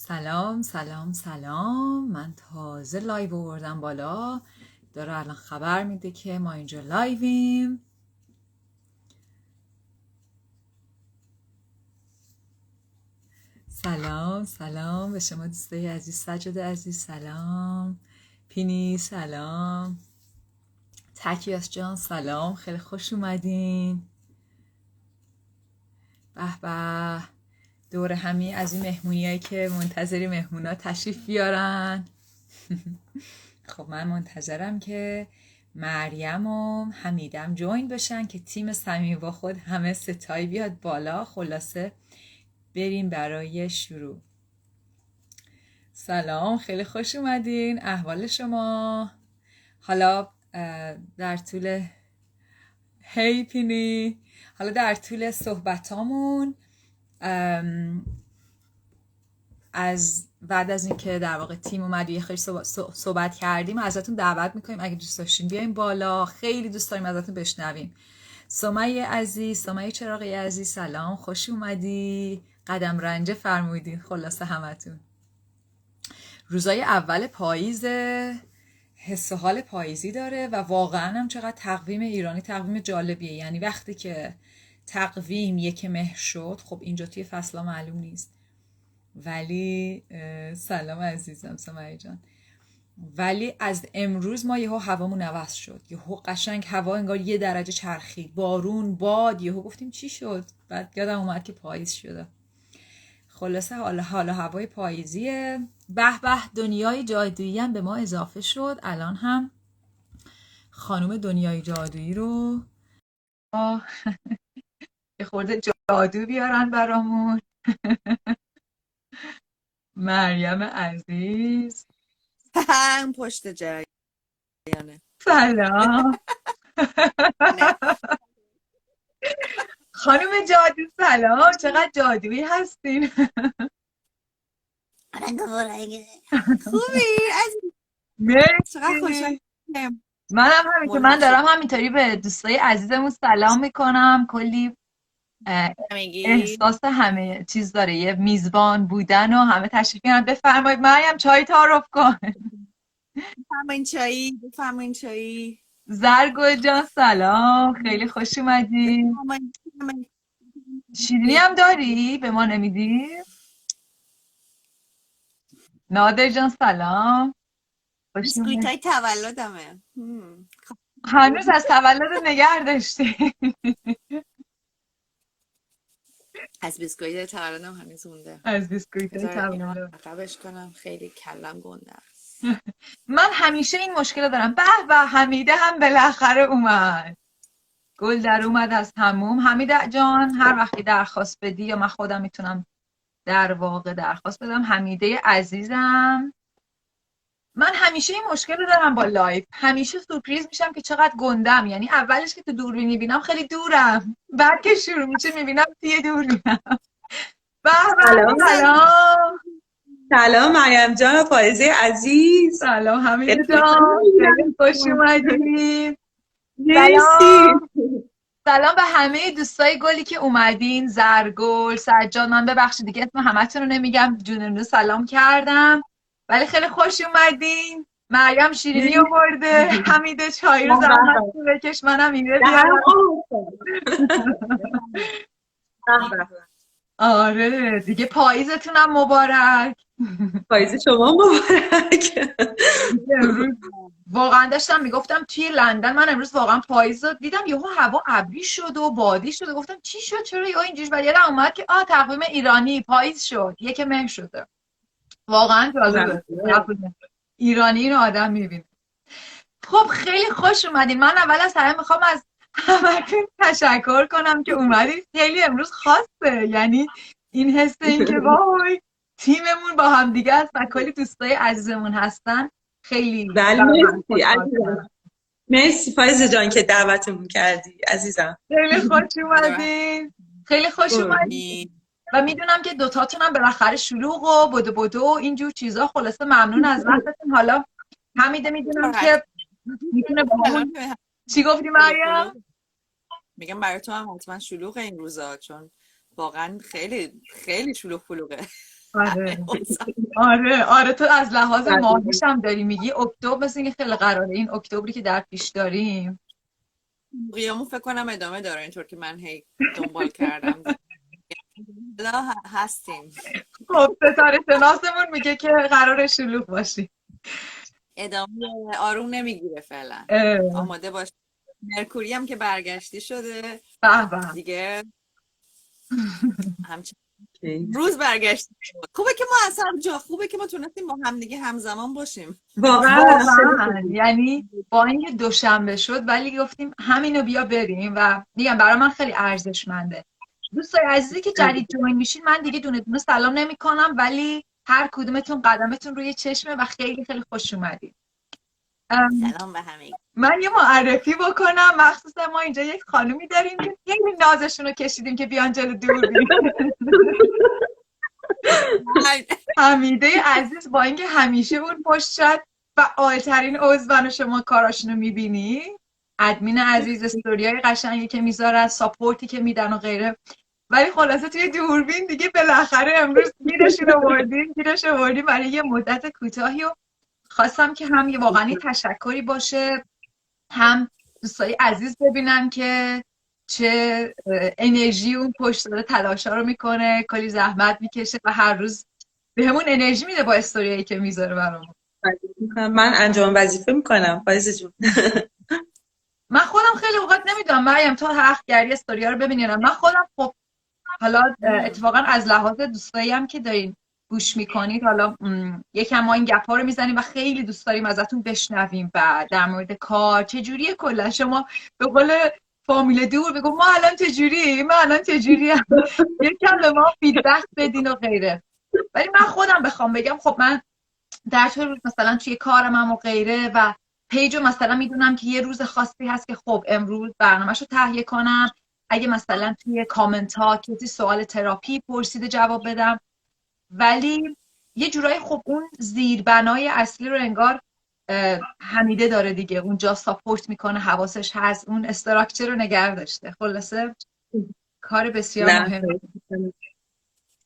سلام سلام سلام. من تازه live آوردم بالا. داره الان خبر میده که ما اینجا live یم. سلام سلام. به شما دوستای عزیز سجاد عزیز سلام. پینی سلام. تکیاس جان سلام. خیلی خوش اومدین. به به. دور همی از این مهمونیایی که منتظری مهمونا تشریف بیارن. خب من منتظرم که مریم و حمیدم جوین بشن که تیم صمیم با خود همه ستایی بیاد بالا. خلاصه بریم برای شروع. سلام خیلی خوش اومدین. احوال شما. حالا در طول هی پینی. حالا در طول صحبتامون از بعد از اینکه در واقع تیم اومد یه خیلی صحبت کردیم ازتون دعوت می‌کنیم. اگه دوست داشتین بیاین بالا. خیلی دوست داریم ازتون بشنویم. سمیه عزیز سمیه چراغی عزیز سلام. خوش اومدی. قدم رنجه فرمودین خلاصه همتون. روزای اول پاییز حس حال پاییزی داره و واقعا هم چقدر تقویم ایرانی تقویم جالبیه. یعنی وقتی که تقویم یک مه شد. خب اینجا توی فصلا معلوم نیست. ولی سلام عزیزم سمعی جان. ولی از امروز ما یهو هوامون عوض شد. یهو قشنگ هوا انگار یه درجه چرخید. بارون باد. یهو گفتیم چی شد؟ بعد یادم اومد که پاییز شده. خلاصه حالا حالا هوای پاییزیه. به به دنیای جادویی هم به ما اضافه شد. الان هم خانم دنیای جادویی رو خورده جادو بیارن برامون. مریم عزیز. هم پشت جریانه. سلام. خانم جادو سلام. چقدر جادویی هستین. خوبی؟ مرسی. منم همین که من دارم همینطوری به دوستای عزیزمون سلام می‌کنم. کلی احساس همه چیز داره. یه میزبان بودن و همه تشریف میارن. بفرمایید مریم چای تعارف کن. بفرمایید چایی بفرمایید چایی. زرگو جان سلام. خیلی خوش اومدی. شیرینی هم داری؟ به ما نمیدی؟ نادر جان سلام. بیسکویت های تولدمه. هنوز از تولد نگه داشتی از بیسکویت تولدم هنوز مونده. از بیسکویت تولدم عقبش کنم. خیلی کلم گنده من همیشه این مشکل دارم. به به حمیده هم بالاخره اومد. گل در اومد از هموم حمیده جان هر وقتی درخواست بدی یا من خودم می‌تونم در واقع درخواست بدم. حمیده عزیزم. من همیشه این مشکل رو دارم با live. همیشه سورپریز میشم که چقدر گندم. یعنی اولش که تو دوربینی بینم خیلی دورم. بعد که شروع میشه می‌بینم توی دوربینم. سلام سلام. سلام. مریم جان و فائزه عزیز. سلام همین جان. خوش اومدید سلام سلام به همه دوستای گلی که اومدین. زرگل سجاد. من ببخشید دیگه اسم همتون رو نمیگم. جون سلام کردم. ولی خیلی خوش اومدین. مریم شیرینی آورده. حمیده چای رو زحمت بکش. منم اینه آره. دیگه پاییزتونم مبارک. پاییز شما مبارک. واقعا داشتم می‌گفتم توی لندن. من امروز واقعا پاییز رو دیدم. یهو هوا ابری شد و بادی شد. و گفتم چی شد؟ چرا یا اینجوری یادم اومد که آ تقویم ایرانی. پاییز شد. یک مه شده. واقعا جالبه. ایرانی رو آدم می‌بینه. خب خیلی خوش اومدین. من اول از همه می‌خوام از همتون تشکر کنم که اومدید خیلی امروز خاصه. یعنی این حس این که وای تیممون با هم دیگه است و کلی دوستای عزیزمون هستن. خیلی بله مرسی. عزیزم. مرسی. فایز جان که دعوتمون کردی. عزیزم. خیلی خوش اومدین. خیلی خوش اومدین. و می‌دونم که دوتاتون هم بالاخره شلوغ و بدو بدو و اینجور چیزا. خلاصه ممنون از وقتتون. حالا حمیده می‌دونم که می‌تونه با چی گفتی مریم؟ میگم برای تو هم حتما شلوغ این روزا چون واقعا خیلی خیلی شلوغ پلوغه. آره. آره. آره تو از لحاظ ماهیش هم داری میگی. اکتبر مثل اینکه خیلی قراره این اکتبری که در پیش داریم. قیامو فکر کنم ادامه داره اینطور که من هی دنبال کردم. لا هستیم. خب ستاره شناسمون میگه که قرار شلوغ باشی. ادامه آروم نمی‌گیره فعلا. آماده باش. مرکوری هم که برگشتی شده. به به. دیگه. همچنین. روز برگشتی. شد خوبه که ما اصلا جا خوبه که ما تونستیم با هم دیگه همزمان باشیم. واقعا واقعا. یعنی با اینکه دوشنبه شد ولی گفتیم همینو بیا بریم و میگم برای من خیلی ارزشمنده. دوستای عزیزی که جدید جوین میشین من دیگه دونه دونه سلام نمی‌کنم ولی هر کدومتون قدمتون روی چشمه و خیلی خیلی خوش اومدید ام، سلام به همه من یه معرفی بکنم. مخصوصا ما اینجا یک خانومی داریم که خیلی نازشون رو کشیدیم که بیان جلو دور حمیده عزیز با اینکه همیشه اون پشت شد فعالترین عضون شما کاراشونو می‌بینی. ادمین عزیز استوریای قشنگی که می‌ذارن ساپورتی که میدن و غیره. ولی خلاصه توی دوربین دیگه بالاخره امروز گیرشون آوردیم گیرش آوردیم برای یه مدت کوتاهی و خواستم که هم یه واقعا تشکری باشه هم دوستای عزیز ببینم که چه انرژی اون پشت داره تلاشا رو می‌کنه کلی زحمت می‌کشه و هر روز بهمون انرژی میده با استوریایی که می‌ذاره برامون. من انجام وظیفه می‌کنم فایزه جون من خودم خیلی اوقات نمی‌دونم مریم تو حق گری استوریا رو ببینی یا نه. من خودم خب حالا اتفاقا از لحاظ دوستایی هم که دارین گوش می‌کنید حالا یکم ما این گپ ها رو می‌زنیم و خیلی دوست داریم ازتون بشنویم و در مورد کار. چجوریه کلا؟ شما به قول فامیل دور بگو ما الان چجوری من الان چجوری یکم به ما feedback بدین و غیره. ولی من خودم بخوام بگم خب من در طول مثلا توی کارم هم و غیره و page رو مثلا می‌دونم که یه روز خاصی هست که خب امروز برنامهش رو تهیه کنم. اگه مثلا توی کامنت ها کسی سوال تراپی پرسیده جواب بدم. ولی یه جورایی خب اون زیربنای اصلی رو انگار حمیده داره دیگه. اونجا ساپورت می‌کنه حواسش هست. اون استراکچر رو نگه داشته. خلاصه؟ کار بسیار. مهمه.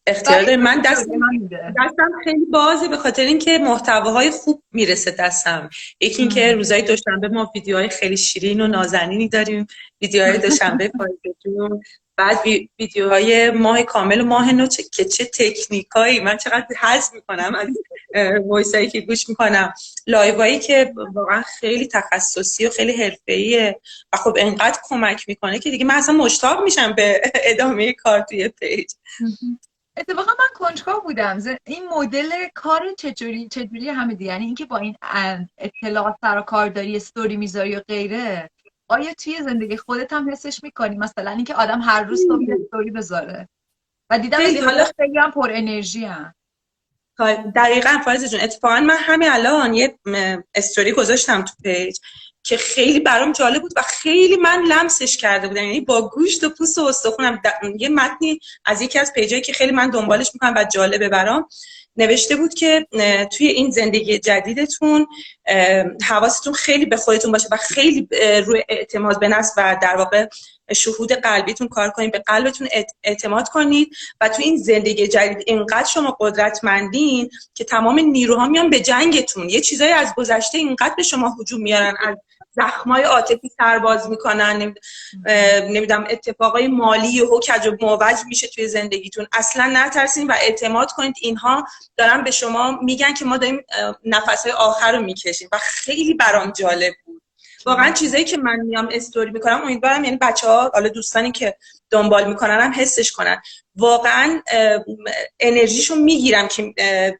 اختیار داریم من دست من میده. دستم خیلی بازه به خاطر اینکه محتواهای خوب می‌رسه دستم. یکی اینکه روزهای دوشنبه ما ویدیوهای خیلی شیرین و نازنینی داریم. ویدیوهای دوشنبه فایده جون بعد وی- ویدیوهای ماه کامل و ماه نو چه- که چه تکنیکایی. من چقدر حظ می‌کنم از voice هایی که گوش می‌کنم. live ایی که واقعا خیلی تخصصی و خیلی حرفه‌ایه و خب انقدر کمک می‌کنه که دیگه من اصلا مشتاق میشم به ادامه کار توی page. اتفاقا من کنجکاو بودم. این مدل کار چجوری چجوری همه دی یعنی اینکه با این اطلاعات سر و کار داری استوری می‌ذاری و غیره آیا توی زندگی خودت هم حسش می‌کنی؟ مثلا اینکه آدم هر روز صبح یه استوری بذاره. و دیدم حالا- خیلی هم پر انرژی هم. دقیقا فایزه جون اتفاقا من همین الان یه استوری گذاشتم تو page. که خیلی برام جالب بود و خیلی من لمسش کرده بودم. یعنی با گوشت و پوست و استخونم. یه متنی از یکی از page ایی که خیلی من دنبالش می‌کنم و جالبه برام. نوشته بود که توی این زندگی جدیدتون حواستون خیلی به خودتون باشه و خیلی روی اعتماد به نفس و در واقع شهود قلبیتون کار کنید به قلبتون اعت- اعتماد کنید و تو این زندگی جدید اینقدر شما قدرتمندین که تمام نیروها میان به جنگتون. یه چیزایی از گذشته اینقدر به شما هجوم میارن از زخمای عاطفی سرباز می‌کنن. نمی‌دونم اتفاقای مالی و کج و موج میشه توی زندگیتون. اصلا نترسین و اعتماد کنید. اینها دارن به شما میگن که ما داریم نفسهای آخر رو می‌کشیم و خیلی برام جالب بود. واقعا چیزایی که من میام استوری می‌کنم امیدوارم یعنی بچه ها حالا دوستانی که دنبال می‌کنن هم حسش کنن. واقعا اه، انرژیشو می‌گیرم که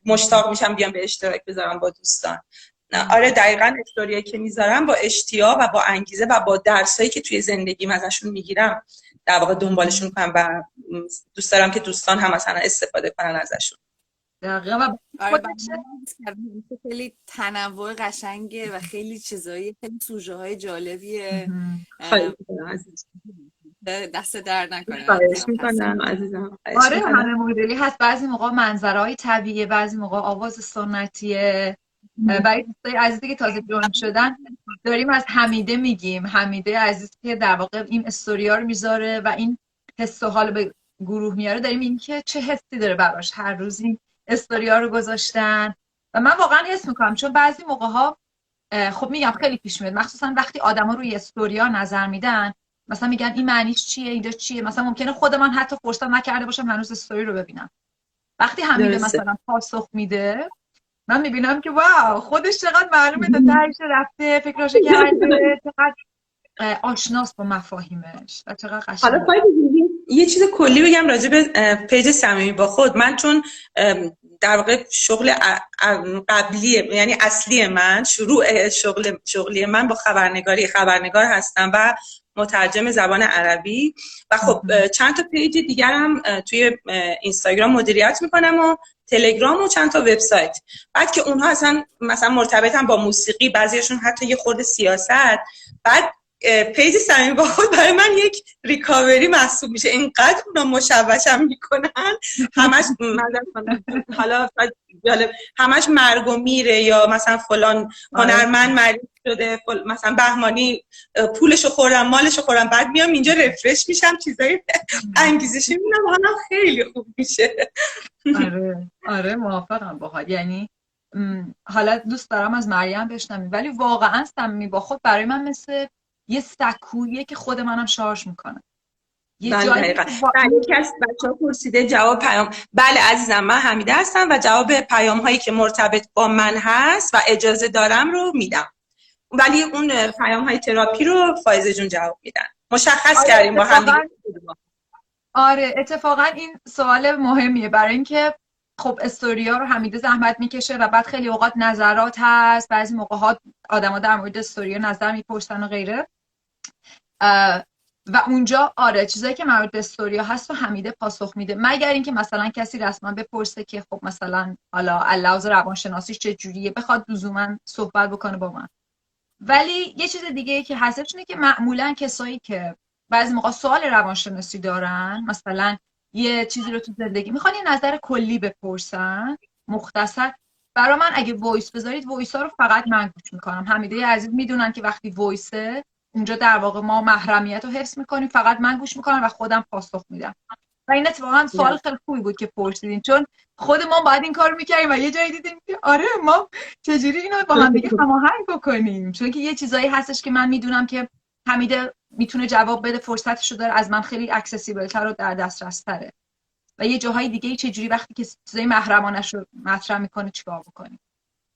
مشتاق میشم بیام به اشتراک بذارم با دوستان. آره دقیقا استوریایی که می‌ذارم. با اشتیاق و با انگیزه و با درسایی که توی زندگیم ازشون می‌گیرم در واقع دنبالشون کنم و دوست دارم که دوستان هم مثلا استفاده کنن ازشون. دقیقا و آره خیلی تنوع قشنگه و خیلی چیزایی خیلی سوژه های جالبیه. دست در نکنه. خواهش می‌کنم عزیزم. خواهش آره. همه مدلی هست. بعضی موقع منظره های طبیعیه بعضی موقع آواز سنتیه. برای دوستای عزیزی که تازه جوین شدن داریم از حمیده میگیم. حمیده عزیز که در واقع این استوریا رو می‌ذاره و این حس و حال به گروه میاره. داریم این که چه حسی داره براش. هر روز این استوریا رو گذاشتن. و من واقعا حس می‌کنم. چون بعضی موقع ها خب میگم خیلی پیش میاد. مخصوصا وقتی آدما روی استوریا نظر میدن مثلا میگن این معنیش چیه اینجا چیه. مثلا ممکنه خود من حتی فرصت نکرده باشم هنوز استوری رو ببینم. وقتی همین مثلا پاسخ میده من می‌بینم که واو خودش چقدر معلومه تا تهش رفته فکراشو کرده چقدر آشناس با مفاهیمش. و چقدر قشنگ حالا یه چیز کلی بگم راجع به page صمیمی با خود. من چون در واقع شغل قبلی یعنی اصلی من شروع شغل شغلی من با خبرنگاری خبرنگار هستم و مترجم زبان عربی. و خب چند تا page دیگرم توی اینستاگرام مدیریت می‌کنم و تلگرام و چند تا وبسایت. بعد که اونها اصلا مثلا مرتبطن با موسیقی بعضیشون حتی یه خورده سیاست. بعد پیج صمیم با خود برای من یک ریکاوری محسوب میشه. اینقدر اونا مشوشم می‌کنن. همش حالا همش مرگ و میره یا مثلا فلان آره. هنرمند مریض شده مثلا بهمانی پولشو خوردم مالشو خوردم بعد میام اینجا رفرش میشم چیزای انگیزشی می‌بینم حالا خیلی خوب میشه. آره. آره موافقم باهات یعنی حالا دوست دارم از مریم بشنمی ولی واقعا صمیمی با خود برای من مثل یه سکویه که خود منم شارژ می‌کنه. یه بله جایی بله کس بچه ها پرسیده جواب پیام بله عزیزم من حمیده هستم و جواب پیام هایی که مرتبط با من هست و اجازه دارم رو میدم. ولی اون پیام های تراپی رو فایزه جون جواب میدن. مشخص آره کردیم با هم آره اتفاقا این سوال مهمیه. برای اینکه خب استوریا رو حمیده زحمت می‌کشه و بعد خیلی اوقات نظرات هست. بعضی موقع ها آدما در مورد استوریا نظر می‌پرسن و غیره. و اونجا آره چیزایی که مربوط به استوریا هست و حمیده پاسخ میده. مگر اینکه مثلا کسی رسما بپرسه که خب مثلا حالا علاوه روانشناسیش چه جوریه بخواد لزوما صحبت بکنه با من. ولی یه چیز دیگه که هستش اینه که معمولا کسایی که بعضی موقع سوال روانشناسی دارن مثلا یه چیزی رو تو زندگی می‌خوان یه نظر کلی بپرسن مختصر. برا من اگه voice بذارید voice ها رو فقط من گوش می‌کنم. حمیده عزیز می‌دونن که وقتی voice ه اونجا در واقع ما محرمیت رو حفظ می‌کنیم فقط من گوش می‌کنم و خودم پاسخ میدم. و این اتفاقا سوال خیلی خوبی بود که پرسیدین چون خود ما باید این کار می‌کردیم و یه جایی دیدیم که آره ما چجوری اینو با هم دیگه هماهنگ بکنیم؟ چون که یه چیزایی هستش که من می‌دونم که حمیده می‌تونه جواب بده فرصتش رو داره از من خیلی اکسسیبل تر و در دسترس تره و یه جاهای دیگه چجوری وقتی که چیزای محرمانش رو مطرح می‌کنه چیکار بکنیم؟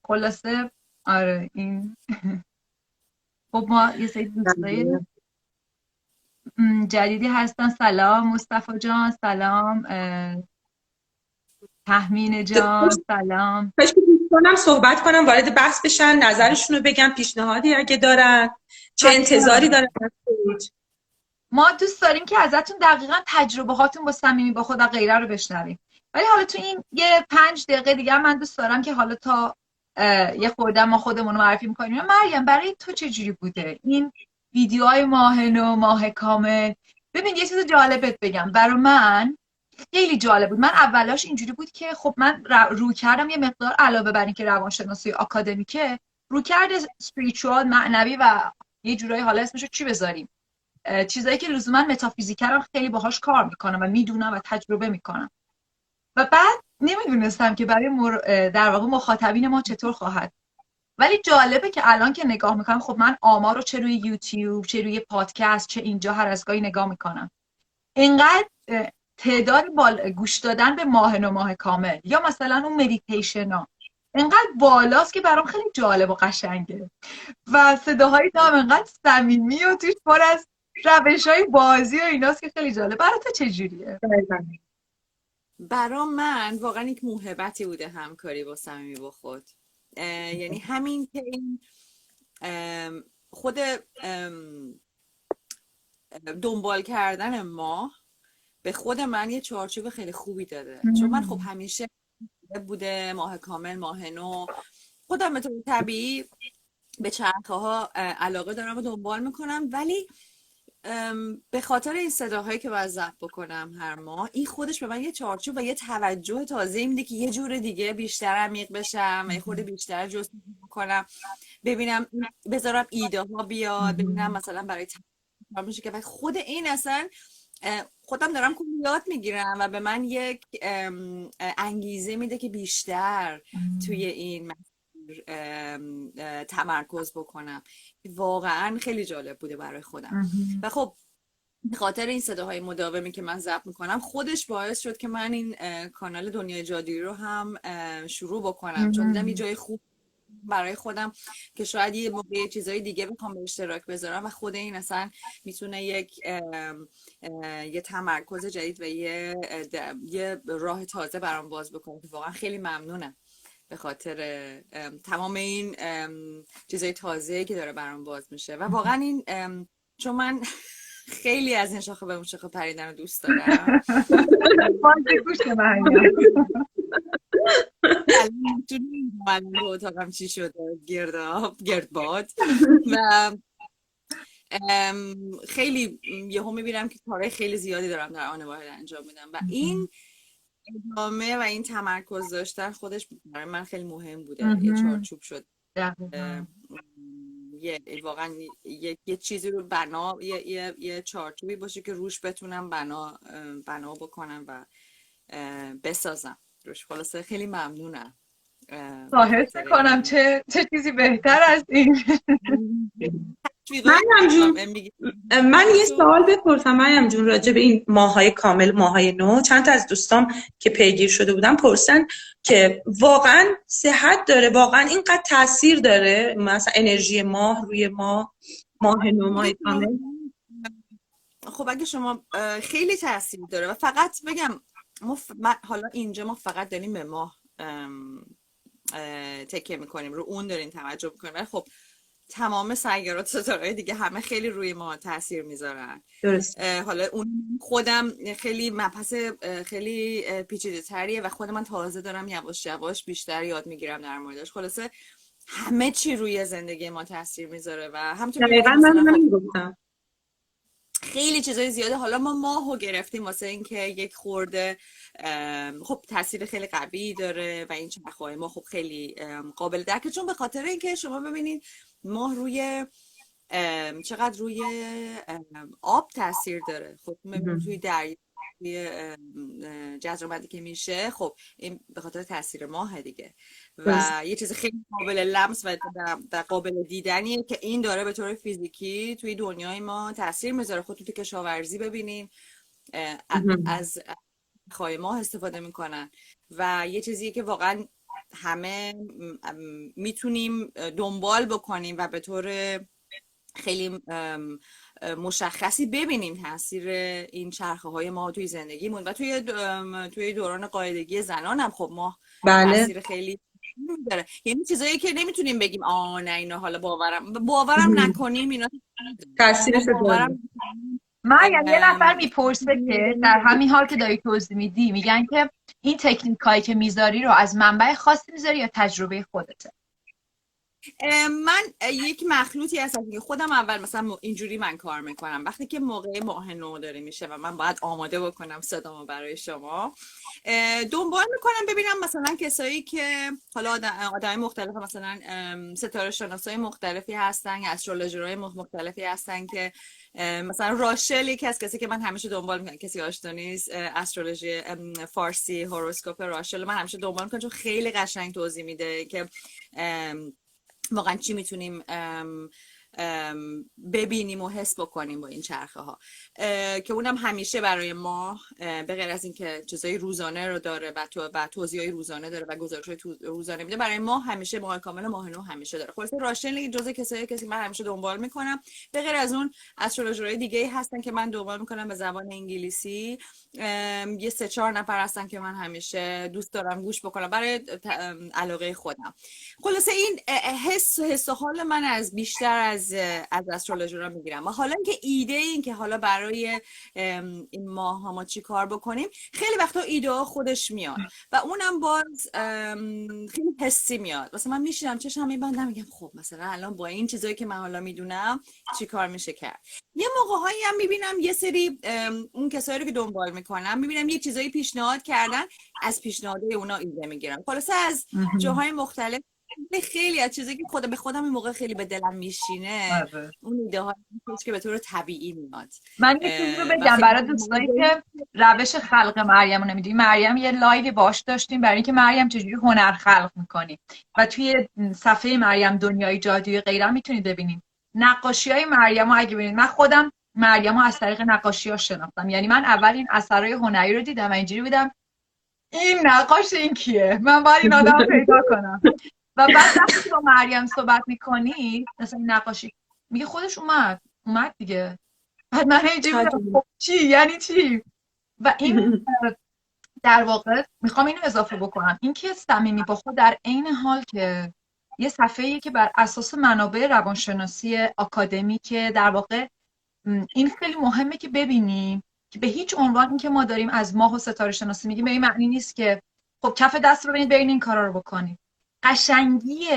خلاصه آره این. خب ما یه سری دوستای جدیدی هستن. سلام مصطفی جان. سلام تحمین جان. سلام. کنم صحبت کنم وارد بحث بشن نظرشون رو بگم پیشنهادی اگه دارن چه انتظاری دارن ما دوست داریم که ازتون دقیقا تجربه هاتون با صمیمی با خود غیره رو بشنویم. ولی حالا تو این یه پنج دقیقه دیگه من دوست دارم که حالا تا یه خورده ما خودمون معرفی می‌کنیم. مریم برای تو چه جوری بوده؟ این ویدیوهای ماه نو ماه کامل. ببین یه چیز جالبت بگم. برای من خیلی جالب بود. من اولاش اینجوری بود که خب من رو کردم یه مقدار علاوه بر اینکه روانشناسی آکادمیکه. رو کرده spiritual معنوی و یه جورایی حالا اسمشو چی بذاریم؟ چیزایی که لزوما متافیزیکرم خیلی باهاش کار می‌کنم و می‌دونم و تجربه می‌کنم. و بعد نمی‌دونستم که برای در واقع مخاطبین ما چطور خواهد. ولی جالبه که الان که نگاه می‌کنم خب من آمار رو چه روی یوتیوب چه روی پادکست چه اینجا هر از گاهی نگاه می‌کنم. اینقدر تعداد بال... گوش دادن به ماه و ماه کامل یا مثلا اون مدیتیشن ها اینقدر بالاست که برام خیلی جالب و قشنگه. و صداهای هم انقدر صمیمی و توش پر از روش های بازی و ایناست که خیلی جالب. برای تو چجوریه برا من واقعا یک موهبتی بوده همکاری با صمیمی با خود یعنی همین که این خود دنبال کردن ما به خود من یه چارچوب خیلی خوبی داده. چون من خب همیشه بوده ماه کامل ماه نو. خودم به طور طبیعی به چرخه ها علاقه دارم و دنبال می‌کنم. ولی به خاطر این صداهایی که باید ضبط بکنم هر ماه این خودش به من یه چارچوب و یه توجه تازه میده که یه جور دیگه بیشتر عمیق بشم یه خورده بیشتر جستجو بکنم. ببینم بذارم ایده ها بیاد ببینم مثلا برای میشه که خود این اصلا خودم دارم یاد می‌گیرم و به من یک انگیزه میده که بیشتر توی این تمرکز بکنم. واقعا خیلی جالب بوده برای خودم. و خب خاطر این صداهای مداومی که من ضبط می‌کنم خودش باعث شد که من این کانال دنیای جادی رو هم شروع بکنم. چون دیدم یه جای خوب برای خودم که شاید یه موقع چیزهای دیگه بخوام به اشتراک بذارم و خود این اصلا می‌تونه یک یه تمرکز جدید و یه, یه راه تازه برام باز بکنه که واقعا خیلی ممنونم. به خاطر تمام این چیزای تازه که داره برام باز میشه. و واقعا این چون من خیلی از این شاخه به اون شاخه پریدن رو دوست دارم. من اتاقم چی شده. گرداب گردباد و خیلی یهو می‌بینم که کارهای خیلی زیادی دارم در آن واحد انجام میدم. و این ادامه و این تمرکز داشتن خودش برای من خیلی مهم بوده. یه چارچوب شد. یه واقعا یه،, یه چیزی رو بنا یه،, یه،, یه چارچوبی باشه که روش بتونم بنا بنا بکنم و بسازم. روش. خلاصه خیلی ممنونم. خواهش می‌کنم. چه چه چیزی بهتر از این؟ من جون. من یه سوال بپرسم مریم جون راجع به این ماهای کامل ماهای نو. چند تا از دوستان که پیگیر شده بودن پرسن که واقعا صحت داره واقعا اینقدر تاثیر داره مثلا انرژی ماه روی ما ماه نو ماه کامل؟ خب اگه شما خیلی تاثیر داره و فقط بگم ما حالا اینجا ما فقط داریم به ماه تکیه می‌کنیم رو اون داریم توجه می‌کنیم. ولی خب تمام سیارات ستاره دیگه همه خیلی روی ما تاثیر می‌ذارن. درست. حالا اون خودم خیلی مبحث خیلی پیچیده تریه و خود من تازه دارم یواش یواش بیشتر یاد می‌گیرم در موردش. خلاصه همه چی روی زندگی ما تاثیر می‌ذاره و همچنین من خیلی چیزای زیاده. حالا ما ماهو گرفتیم واسه اینکه یک خورده خب تاثیر خیلی قوی داره و این چرخهای ما خب خیلی قابل درکه. چون به خاطر اینکه شما ببینید ماه روی چقدر روی آب تاثیر داره. خب توی دریا جزر که میشه خب این به خاطر تاثیر ماه دیگه. و یه چیز خیلی قابل لمس و در قابل دیدنیه که این داره به طور فیزیکی توی دنیای ما تاثیر می‌ذاره. خود تو کشاورزی ببینین از خواهی ماه استفاده می‌کنن. و یه چیزی که واقعا همه می‌تونیم دنبال بکنیم و به طور خیلی مشخصی ببینیم تاثیر این چرخه های ما توی زندگیمون. و توی توی دوران قاعدگی زنان هم خب ما بله. تاثیر خیلی داره. یعنی چیزایی که نمی‌تونیم بگیم آ نه اینا حالا باورم باورم نکنیم اینا تاثیرش من یعنی یه نفر می‌پرسه که در همین حال که داری توضیح میدی میگن که این تکنیک هایی که می‌ذاری رو از منبع خاصی می‌ذاری یا تجربه خودته من یک مخلوطی هستم که خودم اول مثلا اینجوری من کار می‌کنم. وقتی که موقع ماه نو داره میشه و من باید آماده بکنم صدامو برای شما دنبال می‌کنم ببینم مثلا کسایی که حالا آدم مختلف مثلا ستاره شناسای مختلفی هستن یا مختلفی هستن که مثلا راشل یکی از کسی که من همیشه دنبال می‌کنم کسی آشنا نیست استرولوژی فارسی هوروسکوپ راشل من همیشه دنبال می‌کنم چون خیلی قشنگ توضیح میده که واقعا چی می‌تونیم ببینیم و حس بکنیم با این چرخه ها که اونم همیشه برای ما به غیر از اینکه چیزای روزانه رو داره و تو و توضیح های روزانه داره و گزارش روزانه میده برای ما همیشه ماه کامل ماه نو همیشه داره. خلاص راشن جزء کسایی کسی من همیشه دنبال می‌کنم. به غیر از اون استرولوژرهای دیگه هستن که من دنبال می‌کنم به زبان انگلیسی. یه سه چهار نفر هستن که من همیشه دوست دارم گوش بکنم برای علاقه خودم. خلاصه این حس حس حال من از بیشتر از از استرولوژی رو می‌گیرم. و حالا اینکه ایده این که حالا برای این ماه ها ما چی کار بکنیم خیلی وقتا ایده ها خودش میاد. و اونم باز خیلی حسی میاد. واسه من میشینم چشم میبندم میگم خب مثلا الان با این چیزایی که من حالا می‌دونم چی کار میشه کرد. یه موقع هایی هم می‌بینم یه سری اون کسایی رو که دنبال می‌کنم می‌بینم یه چیزایی پیشنهاد کردن از پیشنهادهای اونا ایده می‌گیرم. خلاصه از جاهای مختلف خیلی از چیزی که خودم به خودم این موقع خیلی به دلم میشینه آره. اون ایده ها که به طور طبیعی میاد. من یه چیزی رو بگم برای دوستانی که روش خلق مریم رو نمی‌دونی. مریم یه لایوی باش داشتیم برای اینکه مریم چجوری هنر خلق می‌کنی و توی صفحه مریم دنیای جادوی غیره می‌تونید ببینید. نقاشی های مریم رو اگه ببینید. من خودم مریم از طریق نقاشی ها شناختم. یعنی من اول این اثرهای هنری رو دیدم و اینجوری بودم این نقاش این کیه؟ من باید این آدم پیدا کنم. و بعد وقتی با مریم صحبت می‌کنی مثلا این نقاشی میگه خودش اومد اومد دیگه. بعد من خب چی؟ یعنی چی؟ و این در واقع می‌خوام اینو اضافه بکنم. این که صمیمی با خود در عین حال که یه صفحه که بر اساس منابع روانشناسی آکادمی که در واقع این خیلی مهمه که ببینیم که به هیچ عنوان که ما داریم از ماه و ستاره شناسی میگیم به این معنی نیست که خب کف دست رو ببینید برین این کارا رو بکنید. قشنگی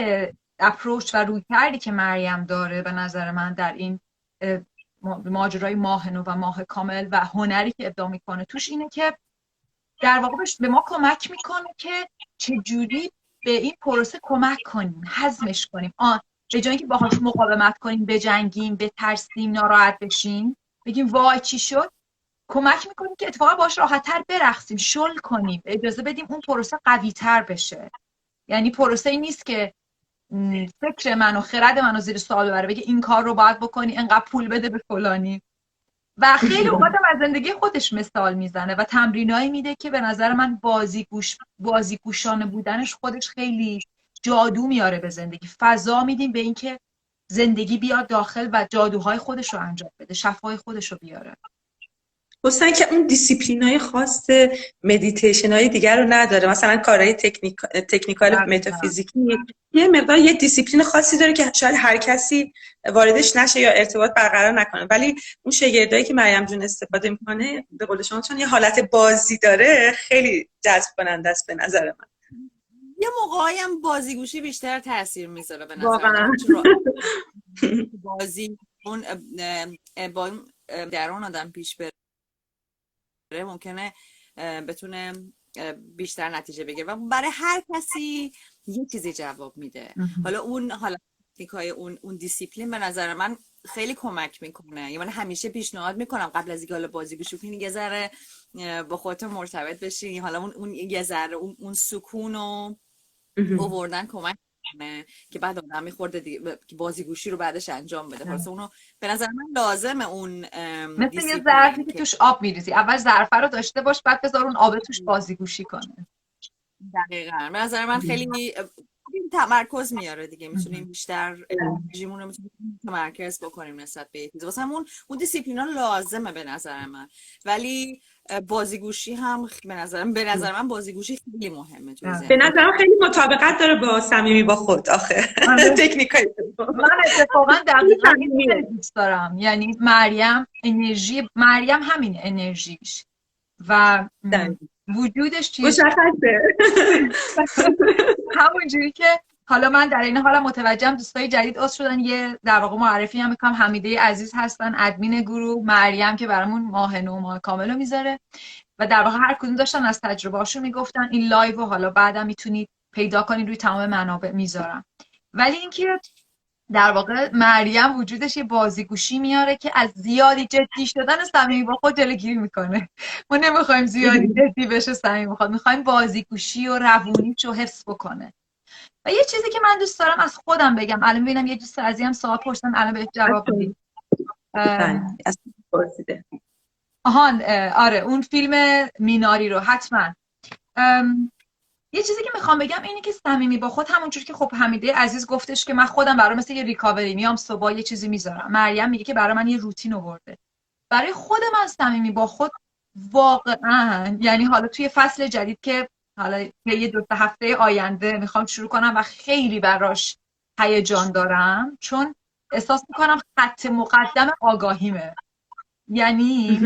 اپروچ و روی کردی که مریم داره به نظر من در این ماجرای ماه نو و ماه کامل و هنری که ابداع می‌کنه. توش اینه که در واقع به ما کمک می‌کنه که چجوری به این پروسه کمک کنیم حزمش کنیم. آن به جایی که باهاش مقاومت کنیم بجنگیم بترسیم ناراحت بشیم بگیم وای چی شد؟ کمک می‌کنیم که اتفاقا باش راحتتر برقصیم شل کنیم اجازه بدیم اون پروسه قوی تر بشه. یعنی پروسه ای نیست که فکر من و خرد منو زیر سوال ببره بگه این کار رو باید بکنی انقدر پول بده به فلانی. و خیلی اوقات از زندگی خودش مثال می‌زنه و تمرینایی میده که به نظر من بازیگوش بازیگوشانه بودنش خودش خیلی جادو میاره به زندگی. فضا میدیم به اینکه زندگی بیاد داخل و جادوهای خودش رو انجام بده شفای خودش رو بیاره. حسن که اون دیسیپلین های خاص مدیتیشن های دیگر رو نداره. مثلا کارهای تکنیک، technical بله، متافیزیکی. یه مقدار یه دیسیپلین خاصی داره که شاید هر کسی واردش نشه یا ارتباط برقرار نکنه. ولی اون شگردایی که مریم جون استفاده می‌کنه به قول شما چون یه حالت بازی داره خیلی جذب کننده است به نظر من. یه موقعی هم بازیگوشی بیشتر تاثیر می‌ذاره به نظر بازی اون با درون آدم پیش بره. ممکنه بتونه بیشتر نتیجه بگیره و برای هر کسی یه چیزی جواب میده. حالا اون حالا های اون اون دیسیپلین به نظر من خیلی کمک می‌کنه. یعنی من همیشه پیشنهاد می‌کنم قبل از اینکه حالا بازی گوش کنی یه ذره با خودت مرتبط بشی. حالا اون اون یه ذره اون, اون سکون و آوردن کمک که بعد آدم میخورده دیگه بازیگوشی رو بعدش انجام بده. خلاص اونو به نظر من لازمه اون مثل یه ظرفی که توش آب میریزی. اول ظرفه رو داشته باش بعد بذار اون آب توش بازیگوشی کنه. دقیقا. به نظر من خیلی تمرکز میاره دیگه. می‌تونیم بیشتر انرژیمون رو می‌تونیم تمرکز بکنیم نسبت به چیز واسه اون اون دیسیپلینا لازمه به نظر من. ولی بازیگوشی هم به نظرم به نظر من بازیگوشی خیلی مهمه به نظرم خیلی مطابقت داره با صمیمی با خود. آخه. آره. تکنیکای من اتفاقا دقیقا دوست دارم. یعنی مریم انرژی مریم همین انرژیش. و وجودش چیز همونجوری که حالا من در این حال متوجهم دوستای جدید عضو شدن. یه در واقع معرفی هم می‌کنم. حمیده عزیز هستن ادمین گروه مریم که برامون ماه نو ماه کامل رو می‌ذاره. و در واقع هر کدوم داشتن از تجربهاشون می‌گفتن. این live و حالا بعدم می‌تونید پیدا کنید روی تمام منابع می‌ذارم. ولی اینکه در واقع مریم وجودش یه بازیگوشی میاره که از زیادی جدی شدن صمیمی با خود جلوگیری می‌کنه. ما نمی‌خوایم زیادی جدی بشه صمیمی خود می‌خوایم بازیگوشی و روونیش رو حفظ بکنه. و یه چیزی که من دوست دارم از خودم بگم. الان ببینم یه دوست هم سوال پرسیدم الان بهش جواب بدید آهان آره اون فیلم میناری رو حتما. یه چیزی که می‌خوام بگم اینه که صمیمی با خود همونجور که خب حمیده عزیز گفتش که من خودم برای مثل یه ریکاوری میام صبح یه چیزی می‌ذارم. مریم میگه که برای من یه روتین آورده. برای خود من صمیمی با خود واقعا یعنی حالا توی فصل جدید که حالا یه دو هفته آینده می‌خوام شروع کنم و خیلی براش هیجان دارم چون احساس می‌کنم خط مقدم آگاهیمه. یعنی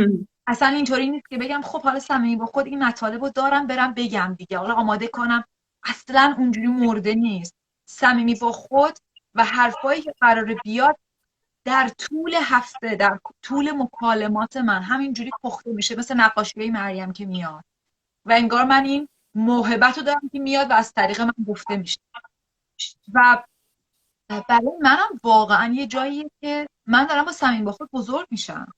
اصلا اینطوری نیست که بگم خب حالا صمیمی با خود این مطالب رو دارم برم بگم دیگه. حالا آماده کنم. اصلا اونجوری مرده نیست. صمیمی با خود و حرفایی که قرار بیاد در طول هفته در طول مکالمات من همینجوری پخته میشه مثل نقاشی مریم که میاد. و انگار من این موهبت رو دارم که میاد و از طریق من گفته میشه. و برای منم واقعا یه جاییه که من دارم با سمین با خود بزرگ میشم.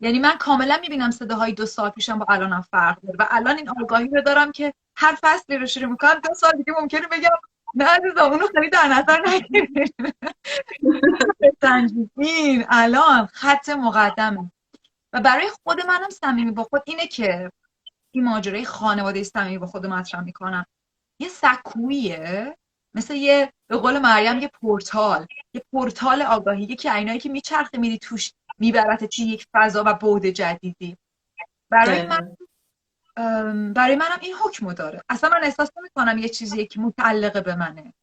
یعنی من کاملا می‌بینم صداهای دو سال پیشم با الانم فرق داره. و الان این آگاهی رو دارم که هر فصلی رو شروع می‌کنم دو سال دیگه ممکنه بگم نه عزیزم اونو خیلی در نظر این الان خط مقدمه. و برای خود منم صمیمی با خود اینه که این ماجرای خانواده صمیمی با خود مطرح می‌کنم یه سکویه مثل یه به قول مریم یه پورتال. یه پورتال آگاهی که اینایی که میچرخه میری توش میبرت توی یک فضا و بعد جدیدی. برای من برای منم این حکم داره. اصلا من احساس کنم یه چیزیه که متعلقه به منه.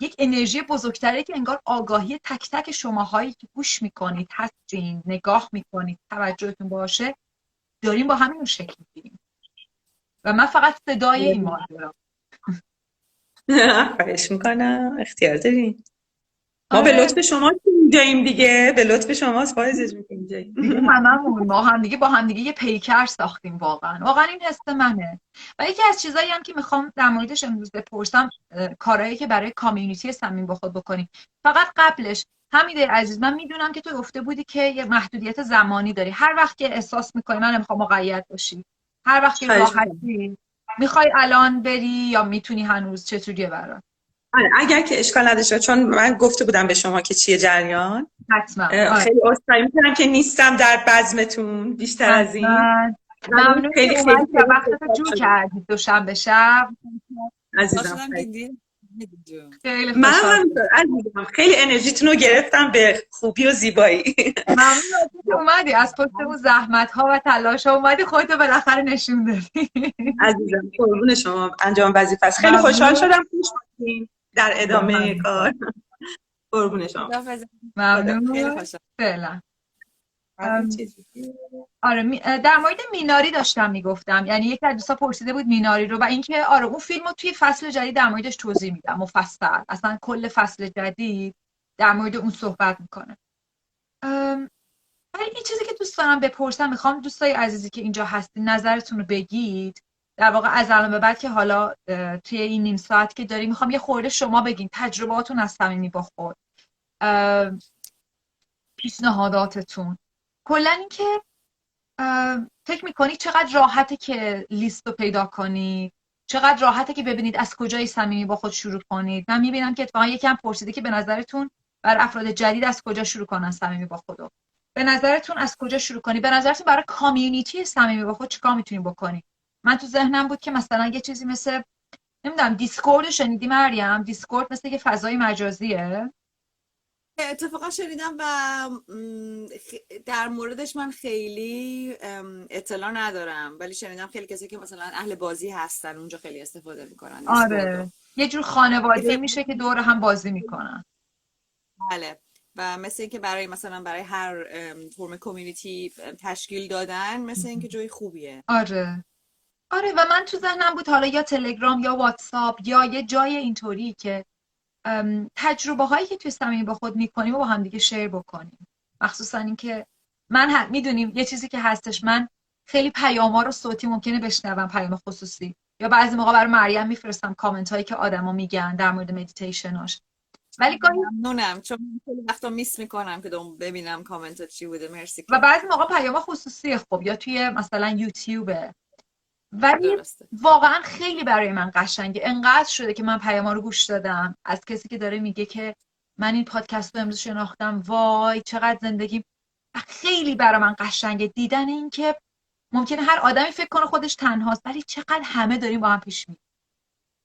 یک انرژی بزرگتره که انگار آگاهی تک تک شماهایی که گوش می‌کنید هستین نگاه می‌کنید توجهتون باشه داریم با همین شکل می‌گیریم و من فقط صدای این دارم. خواهش می‌کنم. اختیار داریم ما به آره. لطف شما اینجاییم دیگه. به لطف شما فایزش می‌کنیم. هممون. ما هم دیگه با هم دیگه یه پیکر ساختیم واقعا. واقعا این حس منه. و یکی از چیزایی هم که می‌خوام در موردش امروز بپرسم کارهایی که برای کامیونیتی سمین با خود بکنیم فقط قبلش حمیده عزیز من می‌دونم که تو گفته بودی که یه محدودیت زمانی داری. هر وقت که احساس می‌کنی من نمی‌خوام مقید باشی. هر وقت که راحتی می‌خوای الان بری یا می‌تونی هنوز؟ چطوریه برات؟ آره اگر که اشکال نداشته چون من گفته بودم به شما که چیه جریان. حتما. آره. خیلی عذرخواهی می‌کنم که نیستم در بزمتون بیشتر از این. ممنون خیلی خیلی وقت جور کردید دوشنبه شب. عزیزم خیلی من هم عزیزم. خیلی انرژیتون رو گرفتم به خوبی و زیبایی. ممنون اومدی. از پشت اون زحمت ها و تلاش ها اومدی خودتو بالاخره نشون دادی. عزیزم قربون شما. انجام وظیفه است. خیلی خوشحال شدم خوش در ادامه کار. قربون شما. ممنون. فعلا. آره در مورد میناری داشتم می‌گفتم. یعنی یک از دوستا پرسیده بود میناری رو و اینکه آره اون فیلم رو توی فصل جدید در موردش توضیح میدم. مفصل. اصلا کل فصل جدید در مورد اون صحبت می‌کنه. ولی این چیزی که دوست دارم بپرسم می‌خوام دوستای عزیزی که اینجا هستین نظرتون رو بگید. در واقع از الان به بعد که حالا توی این نیم ساعت که داریم می‌خوام یه خورده شما بگین. تجربهاتون از صمیمی با خود. پیشنهاداتتون. کلا اینکه فکر می‌کنید چقدر راحته که لیست رو پیدا کنید چقدر راحته که ببینید از کجای صمیمی با خود شروع کنید؟ من می‌بینم که اتفاقا یکم پرسیده که به نظرتون بر افراد جدید از کجا شروع کنن صمیمی با خودو؟ به نظرتون از کجا شروع کنید به نظرتون برای community صمیمی با خود چیکار می‌تونید بکنید من تو ذهنم بود که مثلا یه چیزی مثل نمی‌دونم Discord شنیدی مریم؟ Discord مثل یه فضای مجازیه. اتفاقا شنیدم و در موردش من خیلی اطلاع ندارم. ولی شنیدم خیلی کسی که مثلا اهل بازی هستن اونجا خیلی استفاده می‌کنن. آره. یه جور خانواده میشه که دور هم بازی می‌کنن. بله. و مثل اینکه برای مثلا برای هر فرم کمیونیتی تشکیل دادن مثل اینکه جای خوبیه. آره. آره و من تو ذهنم بود حالا یا تلگرام یا واتساپ یا یه جای اینطوری که تجربه هایی که توی صمیمی با خود می‌کنیم و با هم دیگه شیر بکنیم. مخصوصا اینکه من می‌دونیم یه چیزی که هستش من خیلی پیام رو صوتی ممکنه بشنوم پیام خصوصی. یا بعضی موقع برای مریم میفرستم کامنت هایی که آدما میگن در مورد مدیتیشناش ولی گاهی ممنونم چون خیلی وقتا میس می‌کنم که دوم ببینم کامنت چی بوده. مرسی. و بعضی موقع پیام خصوصی خب یا توی مثلا یوتیوب ولی واقعا خیلی برای من قشنگه. انقدر شده که من پیاما رو گوش دادم. از کسی که داره میگه که من این پادکست رو امروز شناختم وای چقدر زندگی. خیلی برای من قشنگه. دیدن این که ممکنه هر آدمی فکر کنه خودش تنهاست ولی چقدر همه داریم با هم پیش میریم.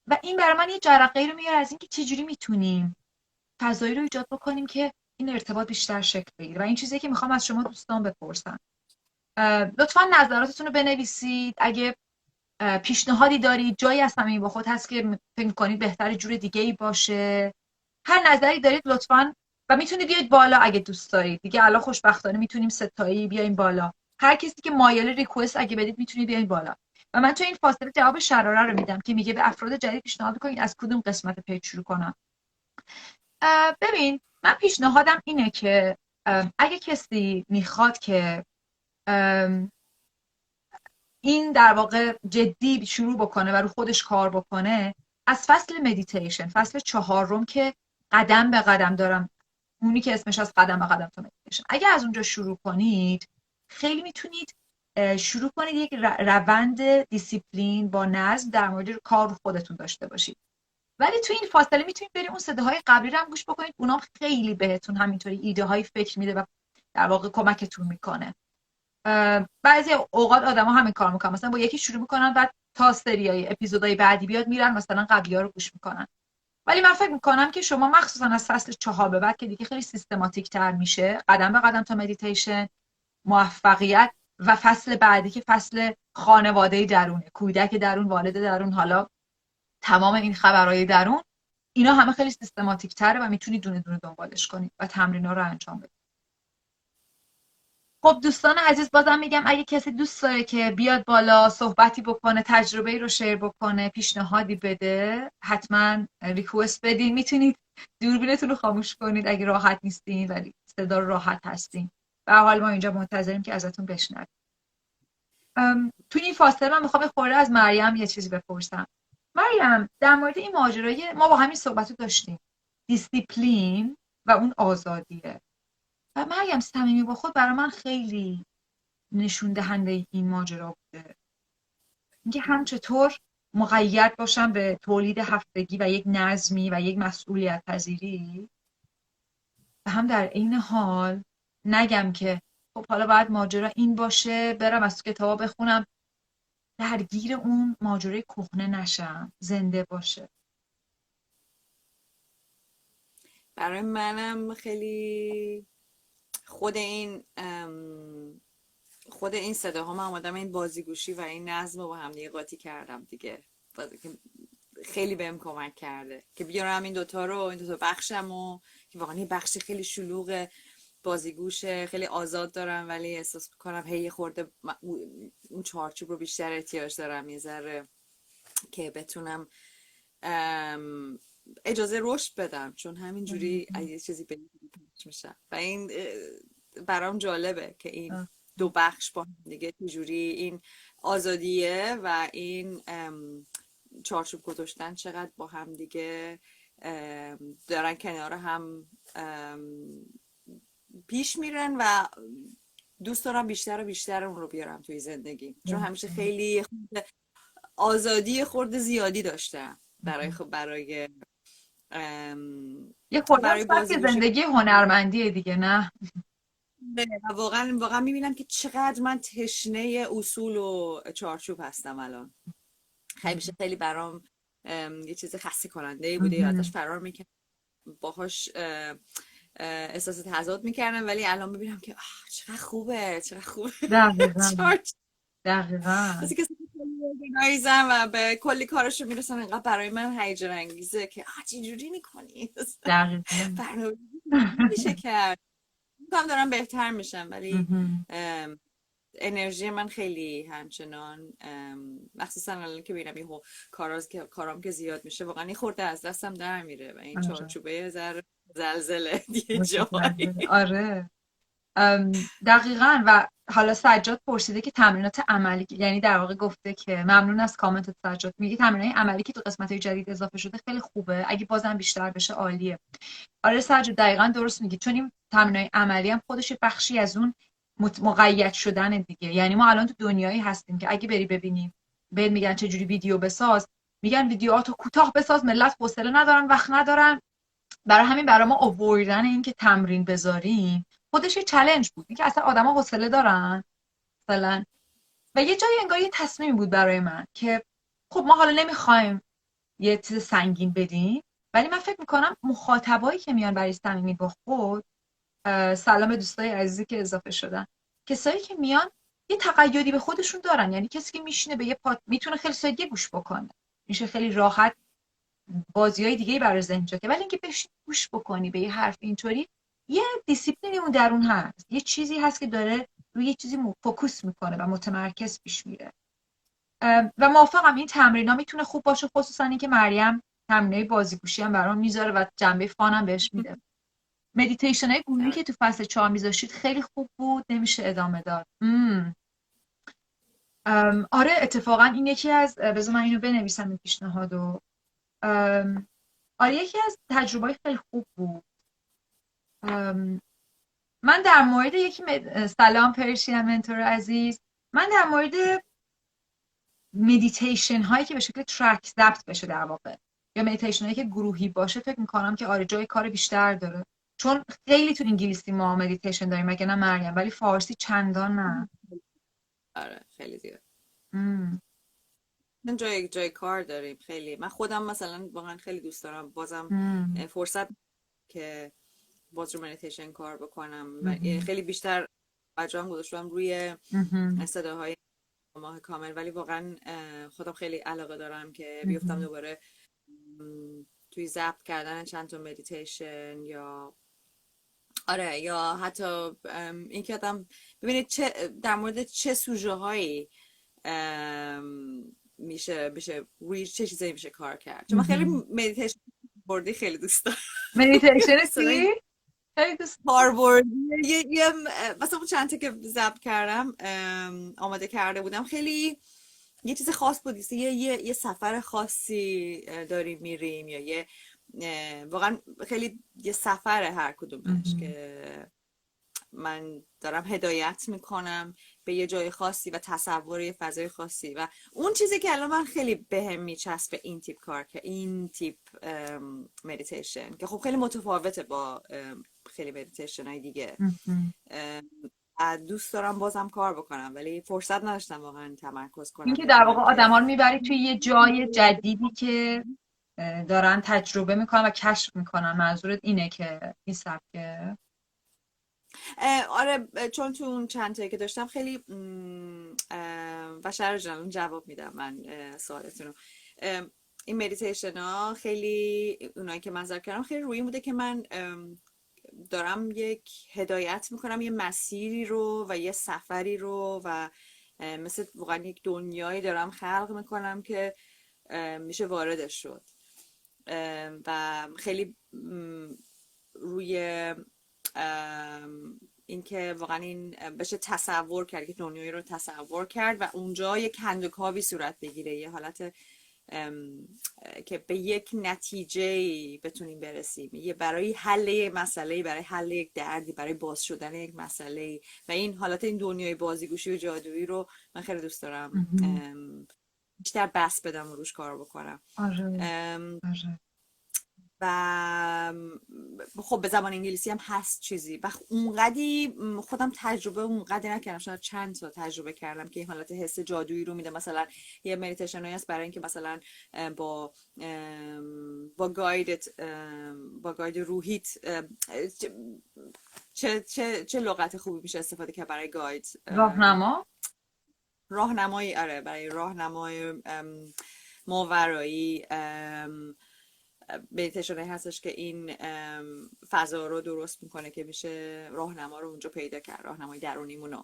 و این برای من یه جرقه رو میاره از اینکه چجوری می‌تونیم فضایی رو ایجاد بکنیم که این ارتباط بیشتر شکل بگیره. و این چیزی که می‌خوام از شما دوستان بپرسم. لطفا نظراتتون رو بنویسید. اگه پیشنهادی دارید جایی از صمیمی با خود هست که فکر کنید بهتر جور دیگه ای باشه؟ هر نظری دارید لطفا و می‌تونید بیاید بالا اگه دوست دارید. دیگه الان خوشبختانه می‌تونیم ستایی بیایم بالا. هر کسی که مایل request اگه بدید می‌تونید بیاید بالا. و من تو این فاصله جواب شراره رو میدم که میگه به افراد جدید پیشنهاد کنید از کدوم قسمت page شروع کنم. ببین من پیشنهادم اینه که اگه کسی می‌خواد که این در واقع جدی شروع بکنه و رو خودش کار بکنه از فصل مدیتیشن فصل چهارم که قدم به قدم دارم. اونی که اسمش از قدم به قدم تو مدیتیشن اگه از اونجا شروع کنید خیلی می‌تونید شروع کنید یک روند دیسیپلین با نظم در مورد کار خودتون داشته باشید. ولی تو این فاصله می‌تونید برید اون صداهای قبلی رو هم گوش بکنید. اونام خیلی بهتون همینطوری ایده های فکر میده و در واقع کمکتون می‌کنه. بعضی اوقات آدما همین کار می‌کنن. مثلا با یکی شروع می‌کنن بعد تا سریای اپیزودهای بعدی بیاد میرن مثلا قبلی ها رو گوش می‌کنن. ولی من فکر می‌کنم که شما مخصوصا از فصل چهار به بعد که دیگه خیلی سیستماتیک تر میشه قدم به قدم تا مدیتیشن موفقیت و فصل بعدی که فصل خانواده درونه کودک درون والد درون حالا تمام این خبرهای درون اینا همه خیلی سیستماتیک تره و می‌تونید دونه دونه دنبالش کنید و تمرین ها رو انجام بدید خب دوستان عزیز بازم میگم اگه کسی دوست داره که بیاد بالا صحبتی بکنه تجربه رو share بکنه پیشنهادی بده حتما request بدین. می‌تونید دوربینتون رو خاموش کنید اگه راحت نیستین ولی صدا راحت هستین. و حال ما اینجا منتظریم که ازتون بشنویم. تو این فاصله من می‌خوام خورده از مریم یه چیزی بپرسم. مریم در مورد این ماجرای ما با همین صحبت داشتیم. دیسیپلین و اون آزادیه. و مریم صمیمی با خود برای من خیلی نشون دهنده این ماجرا بوده. اینکه هم چطور مقید باشم به تولید هفتگی و یک نظمی و یک مسئولیت پذیری و هم در این حال نگم که خب حالا باید ماجرا این باشه برم از کتابا بخونم درگیر اون ماجرای کهنه نشم زنده باشه. برای منم خیلی خود این خود این صداها من آمدم این بازیگوشی و این نظم رو با هم دیگه قاطی کردم دیگه. خیلی بهم کمک کرده که بیارم این دوتا رو این دوتا بخشم و که واقعا این بخشی خیلی شلوغ بازیگوشه خیلی آزاد دارم ولی احساس می‌کنم هی خورده اون چارچوب رو بیشتر احتیاج دارم یه ذره که بتونم اجازه رشد بدم. چون همینجوری یه چیزی به میشم و این برام جالبه که این دو بخش با دیگه چجوری این آزادیه و این چارچوب گذاشتن چقدر با هم دیگه دارن کنار هم پیش میرن و دوست دارم بیشتر و بیشتر اون رو بیارم توی زندگی. چون همیشه خیلی آزادی خورده زیادی داشتم برای خب برای یه خورده زندگی هنرمندیه دیگه نه؟ واقعا واقعا می‌بینم که چقدر من تشنه اصول و چارچوب هستم الان. خیلی خیلی برام یه چیز خسته کننده بوده. یادش فرار می‌کنم باهاش احساس تضاد می‌کردم. ولی الان می‌بینم که چقدر خوبه چقدر خوبه. دقیقا. دقیقا. و به کلی کارش رو می‌رسم اینقدر برای من هیجان انگیزه که آه چجوری می‌کنی؟ میشه کرد می‌کنم دارم بهتر میشم ولی انرژی من خیلی همچنان مخصوصا الان که ببینم این کارام که زیاد میشه واقعا این خورده از دستم در میره و این چارچوبه زر زلزله دیگه جایی. آره. دقیقا و حالا سجاد پرسیده که تمرینات عملی یعنی در واقع گفته که ممنون از کامنت سجاد. میگه تمرینات عملی که تو قسمت جدید اضافه شده خیلی خوبه. اگه بازم بیشتر بشه عالیه. آره سجاد دقیقا درست میگی. چون این تمرینات عملی هم خودش بخشی از اون مقید شدن دیگه. یعنی ما الان تو دنیایی هستیم که اگه بری ببینیم بهت میگن چه جوری ویدیو بساز میگن ویدیوهاتو کوتاه بساز ملت حوصله ندارن وقت ندارن. برای همین برای ما آوردن این که تمرین بذاریم. خودش یه چلنج بود. اینکه اصلا آدما حوصله دارن مثلا. و یه جایی انگار یه تصمیم بود برای من که خب ما حالا نمی‌خوایم یه چیز سنگین بدیم ولی من فکر می‌کنم مخاطبایی که میان برای صمیمی با خود سلام دوستای عزیزی که اضافه شدن. کسایی که میان یه تقیدی به خودشون دارن. یعنی کسی که میشینه به یه پاد می‌تونه خیلی سادگی گوش بکنه. میشه خیلی راحت بازی های دیگه برای ذهن که ولی اینکه بشین گوش بکنی به یه حرف اینطوری یه دیسیپلینی اون درون هست. یه چیزی هست که داره روی یه چیزی focus می‌کنه و متمرکز پیش میره. و موافقم این تمرین ها می‌تونه خوب باشه خصوصا اینکه مریم تمرینای بازیگوشی هم برام می‌ذاره و جنبه فانم بهش میده. مدیتیشن های گروهی که تو فصل چهار میذاشتید خیلی خوب بود نمیشه ادامه داد. آره اتفاقا این یکی از بذار من اینو بنویسم این پیشنهادو. آره یکی از تجربه خیلی خوب بود. من در مورد یکی سلام Persian Mentor عزیز من در مورد مدیتیشن هایی که به شکل track ضبط بشه در واقع یا مدیتیشن هایی که گروهی باشه فکر می‌کنم که آره جای کار بیشتر داره. چون خیلی تو انگلیسی ما مدیتیشن داریم مگه نه مریم؟ ولی فارسی چندان نه. آره خیلی زیاد. جای جای کار داریم خیلی. من خودم مثلا واقعا خیلی دوست دارم. بازم فرصت که باز رو مدیتیشن کار بکنم و خیلی بیشتر اجرام گذاشتم روی صداهای ماه کامل. ولی واقعا خودم خیلی علاقه دارم که بیفتم دوباره توی ضبط کردن چند تا مدیتیشن یا آره یا حتی اینکه آدم ببینید چه در مورد چه سوژه هایی میشه میشه روی چه چیزایی میشه کار کرد. چون من خیلی مدیتیشن بردی خیلی دوست دارم. مدیتیشن چی؟ هاروارد یه یه مثلا چند تا که ضبط کردم آماده کرده بودم خیلی یه چیز خاص بود. یه یه یه سفر خاصی داریم میریم یا یه واقعا خیلی یه سفر هر کدومش که من دارم هدایت می‌کنم. به یه جای خاصی و تصور یه فضای خاصی. و اون چیزی که الان من خیلی بهم میچسبه این تیپ کار که این تیپ مدیتیشن که خب خیلی متفاوته با خیلی مدیتیشن های دیگه دوست دارم بازم کار بکنم ولی فرصت نداشتم واقعا تمرکز کنم. اینکه در واقع آدم ها رو می‌بری توی یه جای جدیدی که دارن تجربه می‌کنن و کشف می‌کنن. منظورت اینه که این سبکه؟ آره چون تو اون چند تایی که داشتم خیلی و جان جواب میدم من سوالتون رو این مدیتیشن ها خیلی اونایی که منظر کردم خیلی روی بوده که من دارم یک هدایت می‌کنم یه مسیری رو و یه سفری رو و مثل واقعا یک دنیایی دارم خلق می‌کنم که میشه واردش شد. و خیلی روی اینکه واقعا این بشه تصور کرد که دنیایی رو تصور کرد و اونجا یک کندوکاوی صورت بگیره یه حالت که به یک نتیجه بتونیم برسیم. یه برای حل مسئله برای حل یک دردی برای باز شدن یک مسئله و این حالت این دنیای بازیگوشی و جادویی رو من خیلی دوست دارم. بیشتر بس بدم و روش کار بکنم. آره. آره. و خب به زبان انگلیسی هم هست چیزی. و اونقدی خودم تجربه اونقدی نکردم. شاید چند تا تجربه کردم که این حالت حس جادویی رو میده. مثلا یه مدیتیشن هست برای اینکه مثلا با با گایدت با گاید روحیت چه چه چه لغت خوبی میشه استفاده کرد برای گاید راهنما؟ راهنمایی آره برای راهنمای ماورایی مدیتیشن هستش که این فضا رو درست می‌کنه که میشه راهنما رو اونجا پیدا کرد راهنمای درونیمونو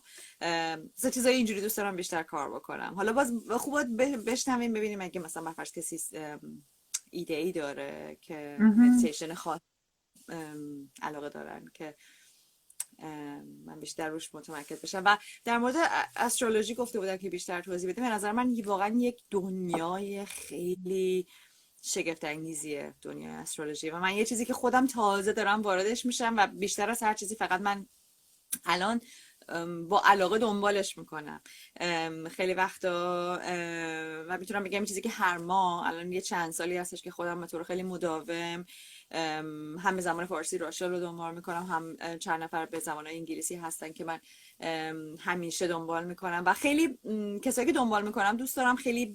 سه چیزای اینجوری دوست دارم بیشتر کار بکنم. حالا باز خوب بشنویم ببینیم اگه مثلا بفرض کسی ایده ای داره که مدیتیشن خاص علاقه دارن که من بیشتر روش متمرکز بشم. و در مورد astrology گفته بودم که بیشتر توضیح بده. به نظر من واقعا یک دنیای خیلی شگفت انگیزیه دنیای استرولوژی. و من یه چیزی که خودم تازه دارم واردش میشم و بیشتر از هر چیزی فقط من الان با علاقه دنبالش می‌کنم. خیلی وقتا و می‌تونم بگم چیزی که هر ماه الان یه چند سالی هستش که خودم به طور خیلی مداوم هم به زمان فارسی راشل رو دنبال می‌کنم هم چند نفر به زمان انگلیسی هستن که من همیشه دنبال می‌کنم. و خیلی کسایی که دنبال می‌کنم دوست دارم خیلی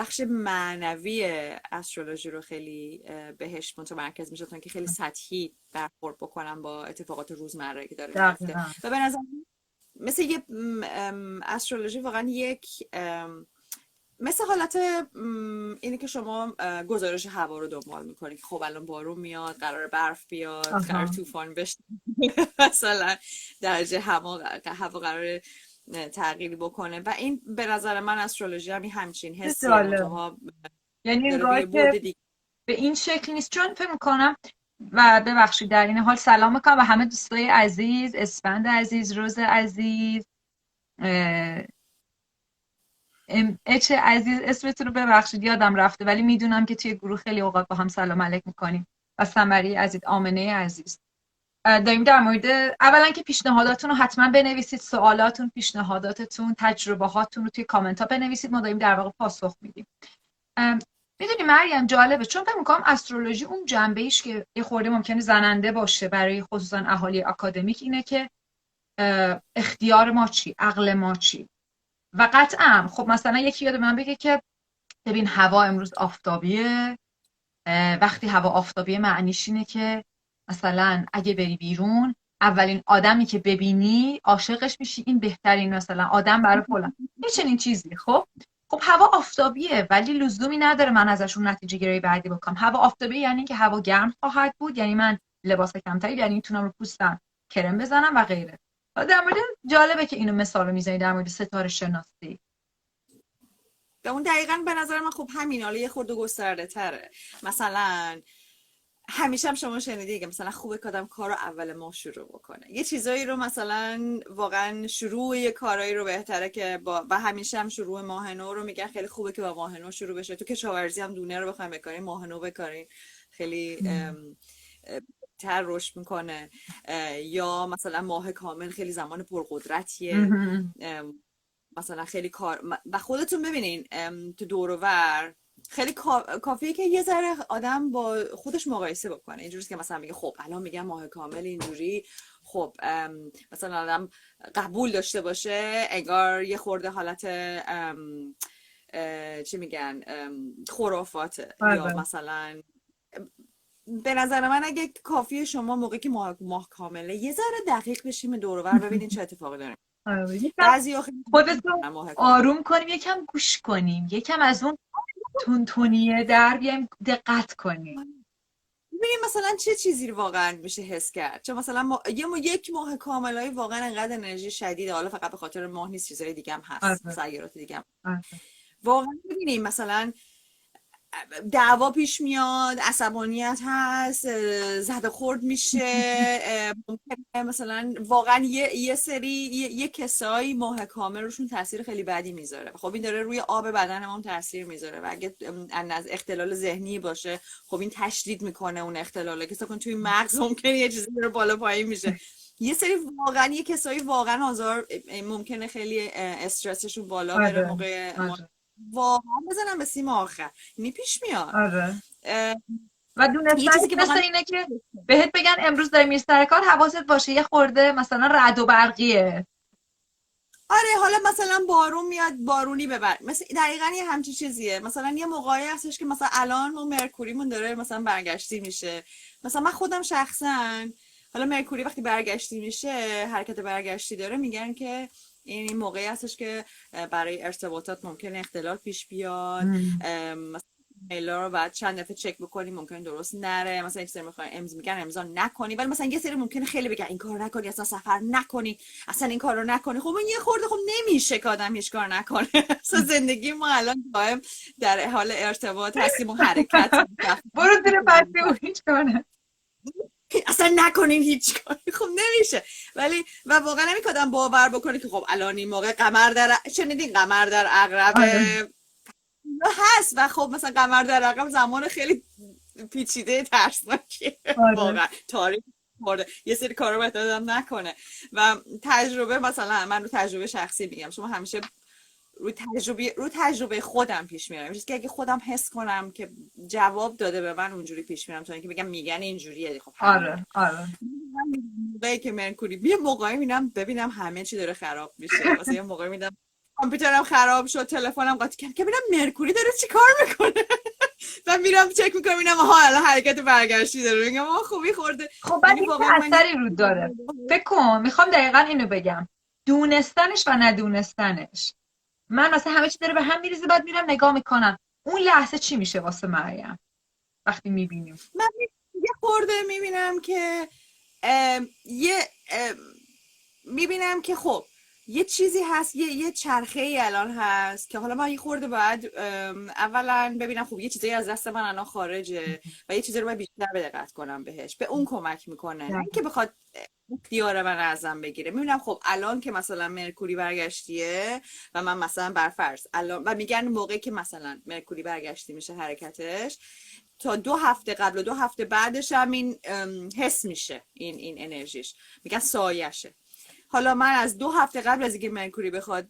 بخش معنوی استرولوژی رو خیلی بهش متمرکز میشه که خیلی سطحی برخورد بکنم با اتفاقات روزمره که داره میفته و به نظر مثل یه استرولوژی واقعا یک مثل حالت اینه که شما گزارش هوا رو دنبال می‌کنید خب الان بارون میاد قرار برف بیاد قرار طوفان بشه. مثلا درجه هوا هوا قرار تغییری بکنه. و این به نظر من استرولوژی هم همچین حسی یعنی به این شکل نیست. چون فکر می‌کنم و ببخشید در این حال سلام می‌کنم و همه دوستای عزیز اسفند عزیز روز عزیز اچ عزیز اسمتون رو ببخشید یادم رفته ولی می‌دونم که توی گروه خیلی اوقات با هم سلام علیک می‌کنیم. و سمری عزیز آمنه عزیز. داریم در مورد اولا که پیشنهاداتون رو حتما بنویسید سوالاتون پیشنهاداتتون تجربه هاتون رو توی کامنت ها بنویسید ما داریم در واقع پاسخ میدیم. می‌دونی مریم جالبه چون فکر می‌کنم استرولوژی اون جنبه ایش که یه خورده ممکنه زننده باشه برای خصوصا اهالی اکادمیک اینه که اختیار ما چی؟ عقل ما چی؟ و قطعا خب مثلا یکی یاد من بگه که ببین هوا امروز آفتابیه وقتی هوا آفتابیه معنیش اینه که مثلا اگه بری بیرون اولین آدمی که ببینی عاشقش میشی این بهترین مثلا آدم برای فلان. یه چنین چیزی خب؟ خب هوا آفتابیه ولی لزومی نداره من ازشون نتیجه گیری بعدی بکنم. هوا آفتابیه یعنی که هوا گرم خواهد بود یعنی من لباس کمتری یعنی می‌تونم رو پوستم کرم بزنم و غیره. در مورد جالبه که اینو مثال رو می‌زنی در مورد ستاره شناسی اون دقیقا به نظر من خب همین حالا یه خورده گسترده تره مثلا همیشه هم شما شنیدی که مثلا خوبه کدام کار رو اول ما شروع بکنه. یه چیزایی رو مثلا واقعا شروع یه کارایی رو بهتره که با و همیشه هم شروع ماه نو رو میگن خیلی خوبه که با ماه نو شروع بشه. تو کشاورزی هم دونه رو بخوایم بکاریم ماه نو بکارین خیلی تر رشد می‌کنه. یا مثلا ماه کامل خیلی زمان پرقدرتیه. مثلا خیلی کار و خودتون ببینین تو دورور خیلی کافیه که یه ذره آدم با خودش مقایسه بکنه. اینجوری که مثلا میگه خب الان میگم ماه کامل اینجوری. خب مثلا آدم قبول داشته باشه انگار یه خورده حالت چی میگن خرافاته. یا بله. مثلا به نظر من اگه کافیه شما موقعی که ماه, ماه کامله یه ذره دقیق بشیم دور ببینین چه اتفاقی داره. آره، بعضی خودتون آروم کنیم یکم گوش کنیم. یکم از اون تونتونیه در بیایم دقت کنیم. ببینیم مثلا چه چیزی رو واقعا میشه حس کرد. چون مثلا ما... یه ما یک ماه کاملای واقعا انقدر انرژی شدیده. حالا فقط به خاطر ماه نیست چیزای دیگه هم هست. آره. سیارات دیگه هم. آره. واقعا ببینیم مثلا دعوا پیش میاد عصبانیت هست زد خورد میشه مثلا واقعا یه, یه سری یه, کسایی ماه کامل روشون تاثیر خیلی بدی می‌ذاره. خب این داره روی آب بدن هم تاثیر می‌ذاره و اگه از اختلال ذهنی باشه خب این تشدید می‌کنه اون اختلاله. که کن توی مغز ممکنه یه چیزی رو بالا پایین میشه. یه سری واقعا یه کسایی واقعا آزار ممکنه خیلی استرسشون بالا بره آره، موقع آره. واقعا بزنم به سیم آخر. اینی پیش میاد. آره. و دونستن که مثل اینه که بهت بگن امروز داری میری سر کار حواست باشه یه خورده مثلا رد و برقیه. آره حالا مثلا بارون میاد بارونی ببر. مثل دقیقا یه همچی چیزیه. مثلا یه موقعی هستش که مثلا الان ما مرکوریمون داره مثلا برگشتی میشه. مثلا من خودم شخصا حالا مرکوری وقتی برگشتی میشه حرکت برگشتی داره میگن که این موقعی هستش که برای ارتباطات ممکن اختلال پیش بیاد. مثلا رو بعد چند دفعه چک بکنی ممکن درست نره. مثلا یک سری می‌خوای امضا میگن امضا نکنی. ولی مثلا یه سری ممکنه خیلی بگن این کار نکنی اصلا سفر نکنی. اصلا این کار رو نکنی. خب این یه خورده خب نمیشه که آدم هیچ کار نکنه. اصلا زندگی ما الان دائم در حال ارتباط هستیم و حرکت برو زیر پرده و هیچ کار اصلا نکنین هیچ کاری. خب نمیشه. ولی و واقعا نمیکادم باور بکنه که خب الان این موقع قمر در شنیدین قمر در عقرب آره. هست و خب مثلا قمر در عقرب زمان خیلی پیچیده ترسناکیه. آره. واقعا تاریخ یه سری کارو باید نکنه. و تجربه مثلا من رو تجربه شخصی میگم. شما همیشه رو تجربه رو تجربه خودم پیش میرم که اگه خودم حس کنم که جواب داده به من اونجوری پیش میرم تا اینکه بگم میگن اینجوریه خب آره آره. موقعی که مرکوری یه موقعی می‌بینم ببینم همه چی داره خراب میشه. واسه یه موقعی میدم کامپیوترم خراب شد تلفنم قاطی کرد که ببینم مرکوری داره چی کار می‌کنه؟ و میرم چک می‌کنم اینم ها الان حرکت برگشتی داره. میگم خوبی خورده. خب بعد این اثری رو داره؟ فکر کن می‌خوام دقیقا اینو بگم. دونستنش و ندونستنش. من مثلا همه چی داره به هم میریزه بعد میرم نگاه می‌کنم. اون لحظه چی میشه واسه مریم؟ وقتی می‌بینیم. من یه خورده می‌بینم که یه می‌بینم که خب یه چیزی هست یه, یه چرخه ای الان هست که حالا من یه خورده باید اولا ببینم خب یه چیزی از دست من الان خارجه و یه چیزی رو باید بیشتر دقت کنم بهش به اون کمک می‌کنه. که بخواد اختیار من ازم بگیره. می‌بینم خب الان که مثلا مرکوری برگشتیه و من مثلا برفرض الان و میگن موقعی که مثلا مرکوری برگشتی میشه حرکتش تا دو هفته قبل و دو هفته بعدش هم این حس میشه این این انرژیش. میگن سایشه. حالا من از دو هفته قبل از اینکه مرکوری بخواد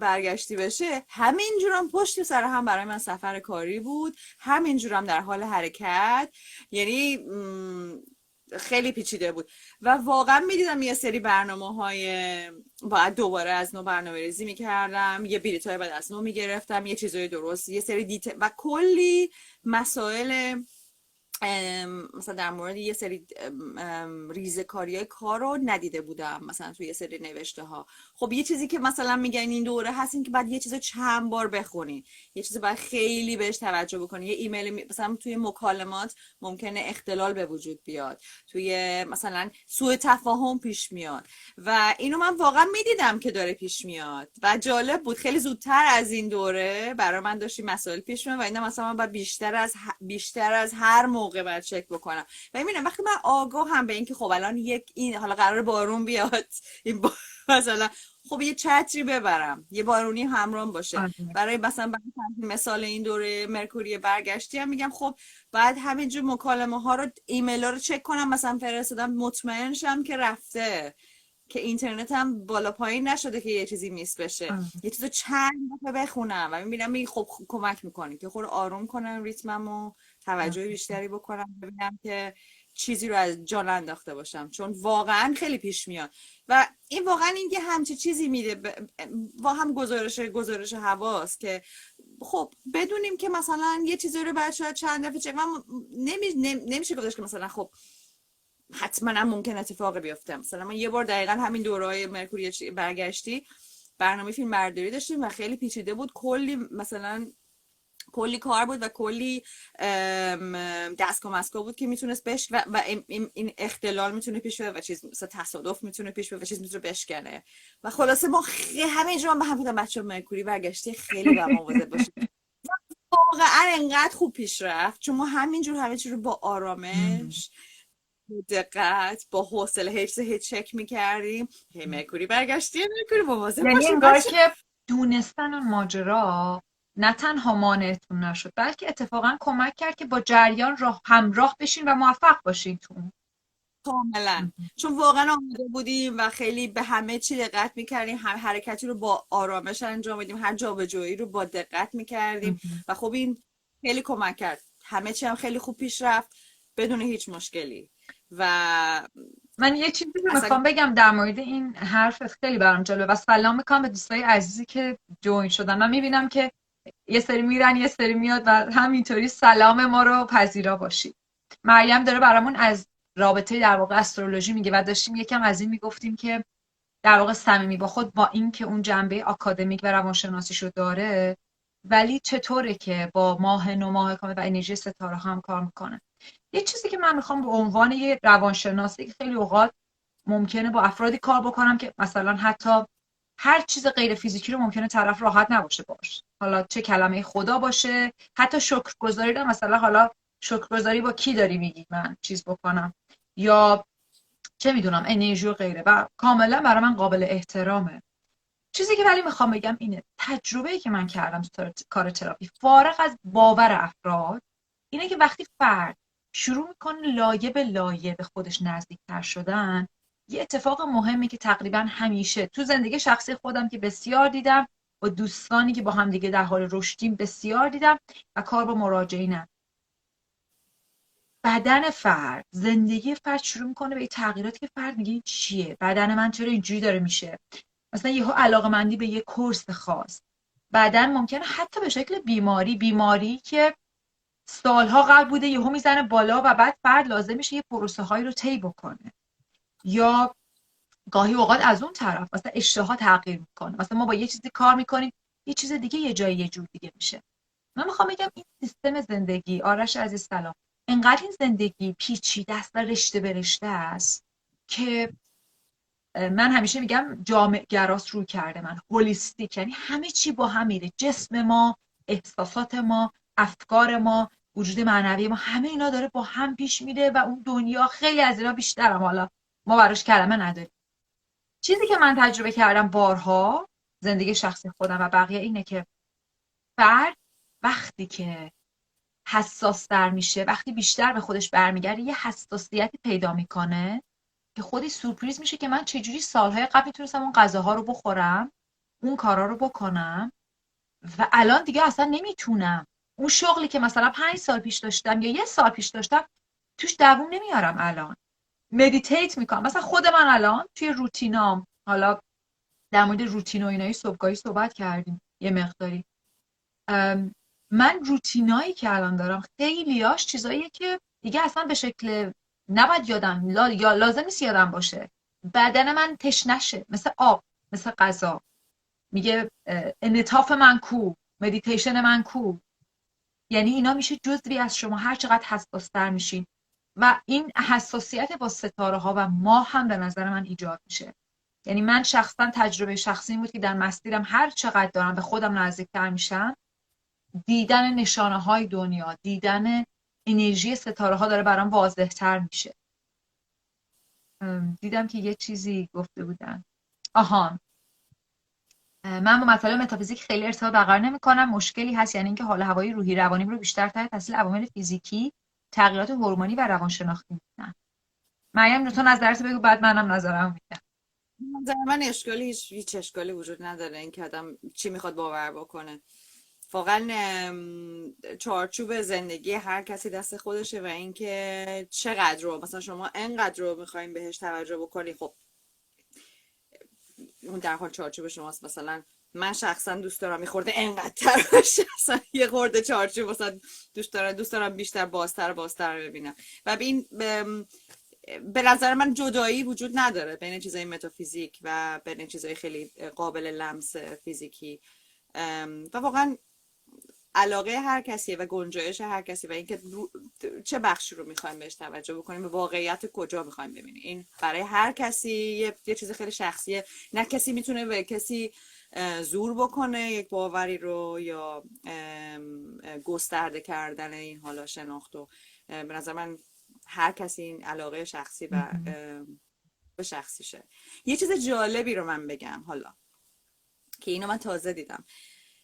برگشتی بشه همینجورم پشت سر هم برای من سفر کاری بود. همینجورم در حال حرکت. یعنی خیلی پیچیده بود. و واقعا می‌دیدم یه سری برنامه های باید دوباره از نو برنامه ریزی می‌کردم یه بیلیت های باید از نو می‌گرفتم یه چیزای درست یه سری دیت و کلی مسائل مثلا در مورد یه سری ریزکاری های کار رو ندیده بودم مثلا توی یه سری نوشته ها خب یه چیزی که مثلا میگن این دوره هست این که بعد یه چیز چند بار بخونی. یه چیزی باید خیلی بهش توجه بکنی. یه ایمیل مثلا توی مکالمات ممکنه اختلال به وجود بیاد. توی مثلا سوء تفاهم پیش میاد. و اینو من واقعا می‌دیدم که داره پیش میاد. و جالب بود. خیلی زودتر از این دوره برای من داشتی مسائل پیش میاد و اینا مثلا من بیشتر از بیشتر از هر موقع موقع باید چک بکنم و می‌بینم وقتی من آگاه هم به اینکه خب الان یک این حالا قرار بارون بیاد این با... مثلا خب یه چتری ببرم یه بارونی همراه باشه آره. برای مثلا مثال این دوره مرکوری برگشتی هم میگم خب بعد همینجور مکالمه ها رو ایمیل ها رو چک کنم مثلا فرستادم مطمئن شم که رفته که اینترنت هم بالا پایین نشده که یه چیزی میس بشه آه. یه چیزو چند دفعه بخونم و می‌بینم خب کمک می‌کنه که خود آروم کنم ریتممو توجه بیشتری بکنم ببینم که چیزی رو از جان انداخته باشم. چون واقعا خیلی پیش میاد. و این واقعا اینکه همچی چیزی میده با هم گزارش گزارش هواست که خب بدونیم که مثلا یه چیزی رو بعد شاید چند دفعه چک نمی... نمیشه گذاشت که مثلا خب حتما هم ممکن اتفاقی بیفته. مثلا من یه بار دقیقا همین دورهای مرکوری برگشتی برنامه فیلم برداری داشتیم و خیلی پیچیده بود. کلی مثلا کلی کار بود و کلی دستگاه مسکا بود که می‌تونست بش و, و این اختلال می‌تونه پیش بیاد و چیز مثلا تصادف می‌تونه پیش بیاد و چیز می‌تونه بشکنه. و خلاصه ما خیلی همه جا به هم بودم بچه مرکوری برگشتی خیلی با مواظب باشید. واقعا انقدر خوب پیش رفت چون ما همینجور همه چی رو با آرامش دقت با حوصله هیچ هیچ چک می‌کردیم. هی مرکوری برگشتی مرکوری مواظب یعنی که دونستن اون ماجرا. نه تنها مانعتون نشد بلکه اتفاقا کمک کرد که با جریان راه همراه بشین و موفق باشین تو کاملا. چون واقعا آماده بودیم و خیلی به همه چی دقت می‌کردیم هم حرکتی رو با آرامش انجام میدیم هر جابجایی رو با دقت می‌کردیم و خب این خیلی کمک کرد. همه چی هم خیلی خوب پیش رفت بدون هیچ مشکلی. و من یه چیزی می‌خوام بگم در مورد این حرف خیلی برام جالبه و سلام می‌کنم به دوستای عزیزی که جوین شدن. من می‌بینم که یه سری میرن یه سری میاد و همینطوری سلام ما رو پذیرا باشید. مریم داره برامون از رابطه در واقع استرولوژی میگه و داشتیم یکم از این می‌گفتیم که در واقع صمیمی با خود با این که اون جنبه آکادمیک و روانشناسیشو داره ولی چطوره که با ماه نو ماه کامل و انرژی ستاره هم کار می‌کنه. یه چیزی که من می‌خوام به عنوان یه روانشناسی که خیلی اوقات ممکنه با افرادی کار بکنم که مثلا حتی هر چیز غیر فیزیکی رو ممکنه طرف راحت نباشه باش حالا چه کلمه خدا باشه حتی شکرگزاری رو مثلا حالا شکرگزاری با کی داری میگی من چیز بکنم؟ یا چه می‌دونم انرژی و غیره. و کاملا برای من قابل احترامه. چیزی که ولی می‌خوام بگم اینه تجربه که من کردم تو کار تراپی فارغ از باور افراد اینه که وقتی فرد شروع می‌کنه لایه به لایه به خودش نزدیکتر شدن یه اتفاق مهمی که تقریبا همیشه تو زندگی شخصی خودم که بسیار دیدم با دوستانی که با هم دیگه در حال رشدیم بسیار دیدم و کار با مراجعینم بدن فرد زندگی فرد شروع می‌کنه به تغییراتی که فرد میگه این چیه؟ بدن من چرا اینجوری داره میشه؟ مثلا یهو علاقه مندی به یه کورس خاص. بدن ممکنه حتی به شکل بیماری بیماری که سالها قبل بوده یهو می‌زنه بالا و بعد فرد لازم میشه یه پروسه هایی رو طی بکنه. یا گاهی اوقات از اون طرف مثلا اشتها تغییر می‌کنه. مثلا ما با یه چیزی کار می‌کنیم یه چیز دیگه یه جایی یه جور دیگه میشه. من می‌خوام بگم این سیستم زندگی آرش عزیز سلام انقدر این زندگی پیچیده است و رشته به رشته است که من همیشه میگم جامع گراس رو کرده من هولیستیک. یعنی همه چی با هم میره. جسم ما احساسات ما افکار ما وجود معنوی ما همه اینا داره با هم پیش میره و اون دنیا خیلی از اینا بیشترم حالا ما براش کلمه نداریم. چیزی که من تجربه کردم بارها زندگی شخصی خودم و بقیه اینه که فرد وقتی که حساس در میشه وقتی بیشتر به خودش برمیگرده یه حساسیتی پیدا می‌کنه که خودی سورپریز میشه که من چجوری سالهای قبل می‌تونستم اون غذاها رو بخورم اون کارا رو بکنم و الان دیگه اصلا نمی‌تونم. اون شغلی که مثلا پنج سال پیش داشتم یا یه سال پیش داشتم توش دووم نمیارم الان. meditate می‌کنم. مثلا خود من الان توی روتینام حالا در مورد روتین و اینایی صبحگاهی صحبت کردیم یه مقداری. من روتینایی که الان دارم خیلیاش چیزاییه که دیگه اصلا به شکل نباید یادم یا لازم نیست یادم باشه. بدن من تشنشه مثل آب مثل غذا. میگه انطاف من کو مدیتیشن من کو. یعنی اینا میشه جزوی از شما هر چقدر حساستر میشین. و این حساسیت با ستاره ها و ماه هم به نظر من ایجاد میشه. یعنی من شخصا تجربه شخصی بود که در مسیرم هر چقدر دارم به خودم نزدیکتر میشم دیدن نشانه های دنیا دیدن انرژی ستاره ها داره برام واضح تر میشه دیدم که یه چیزی گفته بودن. آهان. من با مطالب متافیزیک خیلی ارتباط برقرار نمی کنم مشکلی هست یعنی اینکه حال هوایی روحی روانی رو بیشتر تحت تاثیر عوامل فیزیکی تغییرات هورمونی و روانشناختی. میدن مریم تو نظرت بگو بعد منم نظرم میدم. نظر من اشکالی هیچ, اشکالی وجود نداره. این که آدم چی می‌خواد باور بکنه. واقعا چارچوب زندگی هر کسی دست خودشه و اینکه چقدر رو مثلا شما انقدر رو می‌خوایم بهش توجه بکنی خب اون در حال چارچوب شماست. مثلا من شخصا دوست دارم یه خورده انقدر تر باشه یه خورده چارچوب مثلا دوست دارم دوست دارم بیشتر بازتر بازتر ببینم. و این به نظر من جدایی وجود نداره بین چیزای متافیزیک و بین چیزای خیلی قابل لمس فیزیکی. و واقعا علاقه هر کسی و گنجایش هر کسی و اینکه چه بخشی رو می‌خوایم بهش توجه بکنیم به واقعیت کجا می‌خوایم ببینیم. این برای هر کسی یه, یه چیز خیلی شخصیه. نه کسی می‌تونه به کسی زور بکنه یک باوری رو یا گسترده کردن این حالا شناخت و به نظر من هر کسی این علاقه شخصی و به شخصیشه. یه چیز جالبی رو من بگم حالا که اینو من تازه دیدم.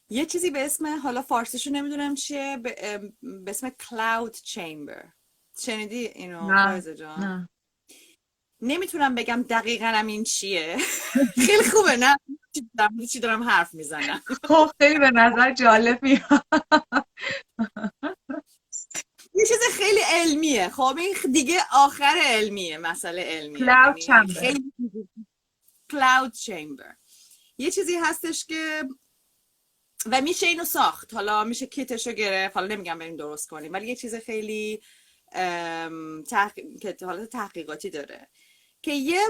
یه چیزی به اسم حالا فارسیشو نمی‌دونم چیه به, اسم کلاود چیمبر شنیدی اینو نه. جان؟ نمی‌تونم بگم دقیقا هم این چیه. خیلی خوبه نه؟ چی دارم حرف می‌زنم؟ خب خیلی به نظر جالب میاد. یه چیز خیلی علمیه. خب این دیگه آخر علمیه مسئله علمیه. کلاود چمبر کلاود چمبر یه چیزی هستش که و میشه اینو ساخت. حالا میشه کیتش رو گرفت. حالا نمیگم بریم درست کنیم ولی یه چیز خیلی که حالت تحقیقاتی داره. که یه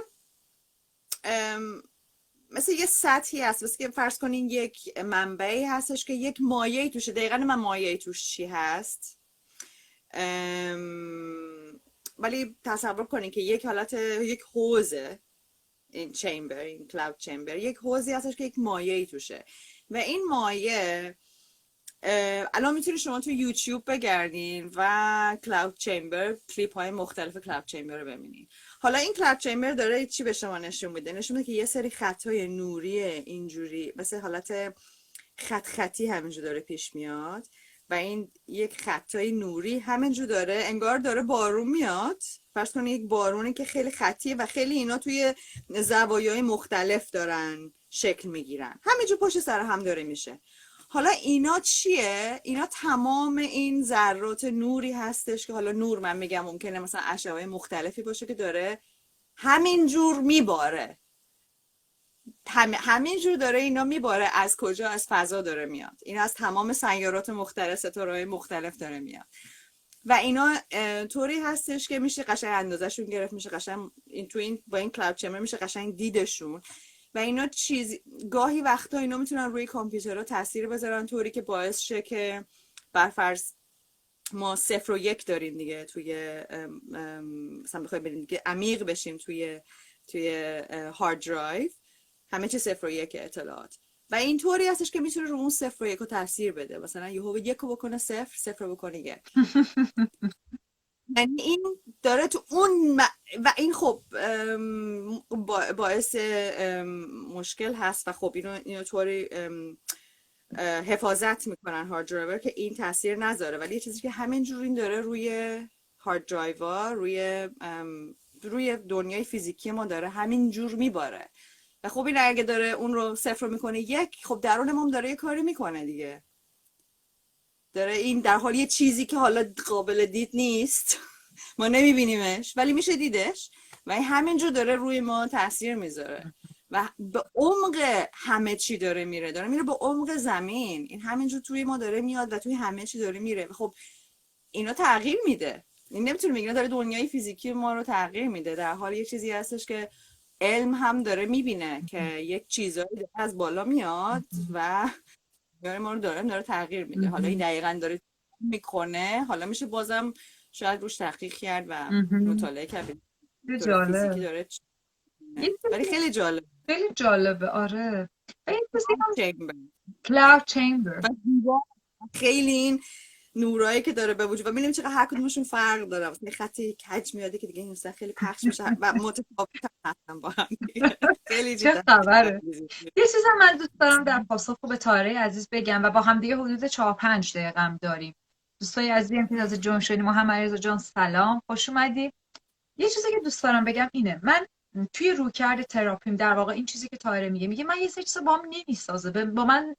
مثل یه سطحی هست مثل که فرض کنین یک منبعی هستش که یک مایه توشه. دقیقا من مایه توش چی هست؟ ولی تصور کنین که یک حالت یک حوزه این چیمبر این کلاود چیمبر یک حوزی هستش که یک مایه توشه. و این مایه الان می‌تونید شما تو یوتیوب بگردین و کلاود چیمبر کلیپ های مختلف کلاود چیمبر رو ببینین. حالا این کلاود چیمبر داره چی به شما نشون میده؟ نشون میده که یه سری خط های نوری اینجوری مثل حالت خط خطی همینجور داره پیش میاد و این یک خطای نوری همینجور داره انگار داره بارون میاد. فرض کنید یک بارونی که خیلی خطیه و خیلی اینا توی زوایای مختلف دارن شکل می‌گیرن. همینجور پشت سر هم داره میشه. حالا اینا چیه؟ اینا تمام این ذرات نوری هستش که حالا نور من میگم ممکنه مثلا اشعه مختلفی باشه که داره همینجور میباره. هم، همینجور داره اینا میباره. از کجا؟ از فضا داره میاد. این از تمام سیارات مختلف ستاره مختلف داره میاد. و اینا طوری هستش که میشه قشنگ اندازشون گرفت میشه قشنگ این تو این با این کلاود چمبر میشه قشنگ دیدشون. و اینا چیز گاهی وقتا اینا می‌تونن روی کامپیوترها تاثیر بذارن طوری که باعث شه که برفرض ما صفر و یک داریم دیگه توی مثلا بخوایم بریم دیگه عمیق بشیم توی توی هارد درایو همه چی صفر و یک اطلاعات. و اینطوری هستش که می‌تونه رو اون صفر و یک رو تاثیر بده. مثلا یهو یک رو بکنه صفر صفر رو بکنه یک. یعنی این داره تو اون و این خب باعث مشکل هست و خب اینو اینو طوری حفاظت می‌کنن hard driver که این تاثیر نذاره. ولی یه چیزی که همینجور این داره روی hard driver روی روی دنیای فیزیکی ما داره همین جور میباره. و خب این اگه داره اون رو صفر می‌کنه یک خب درون ما داره یه کاری می‌کنه دیگه. داره این در حال یه چیزی که حالا قابل دید نیست. ما نمیبینیمش ولی میشه دیدش. و این همینجور داره روی ما تاثیر می‌ذاره. و به عمق همه چی داره میره. داره میره به عمق زمین. این همینجور توی ما داره میاد و توی همه چی داره میره. خب اینا تغییر میده. این نمی‌تونه میگه داره دنیای فیزیکی ما رو تغییر میده. در حال یه چیزی هستش که علم هم داره می‌بینه که یک چیزایی از بالا میاد و داره ما رو داره داره تغییر میده. حالا این دقیقا داره می‌کنه. حالا میشه بازم شاید روش تحقیق کرد و مطالعه کرد. جالب. ولی خیلی جالب. خیلی جالبه آره. کلاود چیمبر خیلی این نورایی که داره به وجود و می‌بینیم چقدر هر کدومشون فرق داره. مثلا خطی کج میاده که دیگه این خیلی پخش میشه و متفاوت هستن با هم. خیلی چه خبره. یه چیز من دوست دارم در پاسخ به تاره عزیز بگم و با هم دیگه حدود 4 5 دقیقه هم داریم. دوستای عزیزی که تازه جون شدیم محمد رضا جان سلام. خوش اومدید یه چیزی که دوست دارم بگم اینه. من توی روکرد تراپیم در واقع این چیزی که تایره میگه میگه من یه سری چیزا با هم نمی‌سازه. با من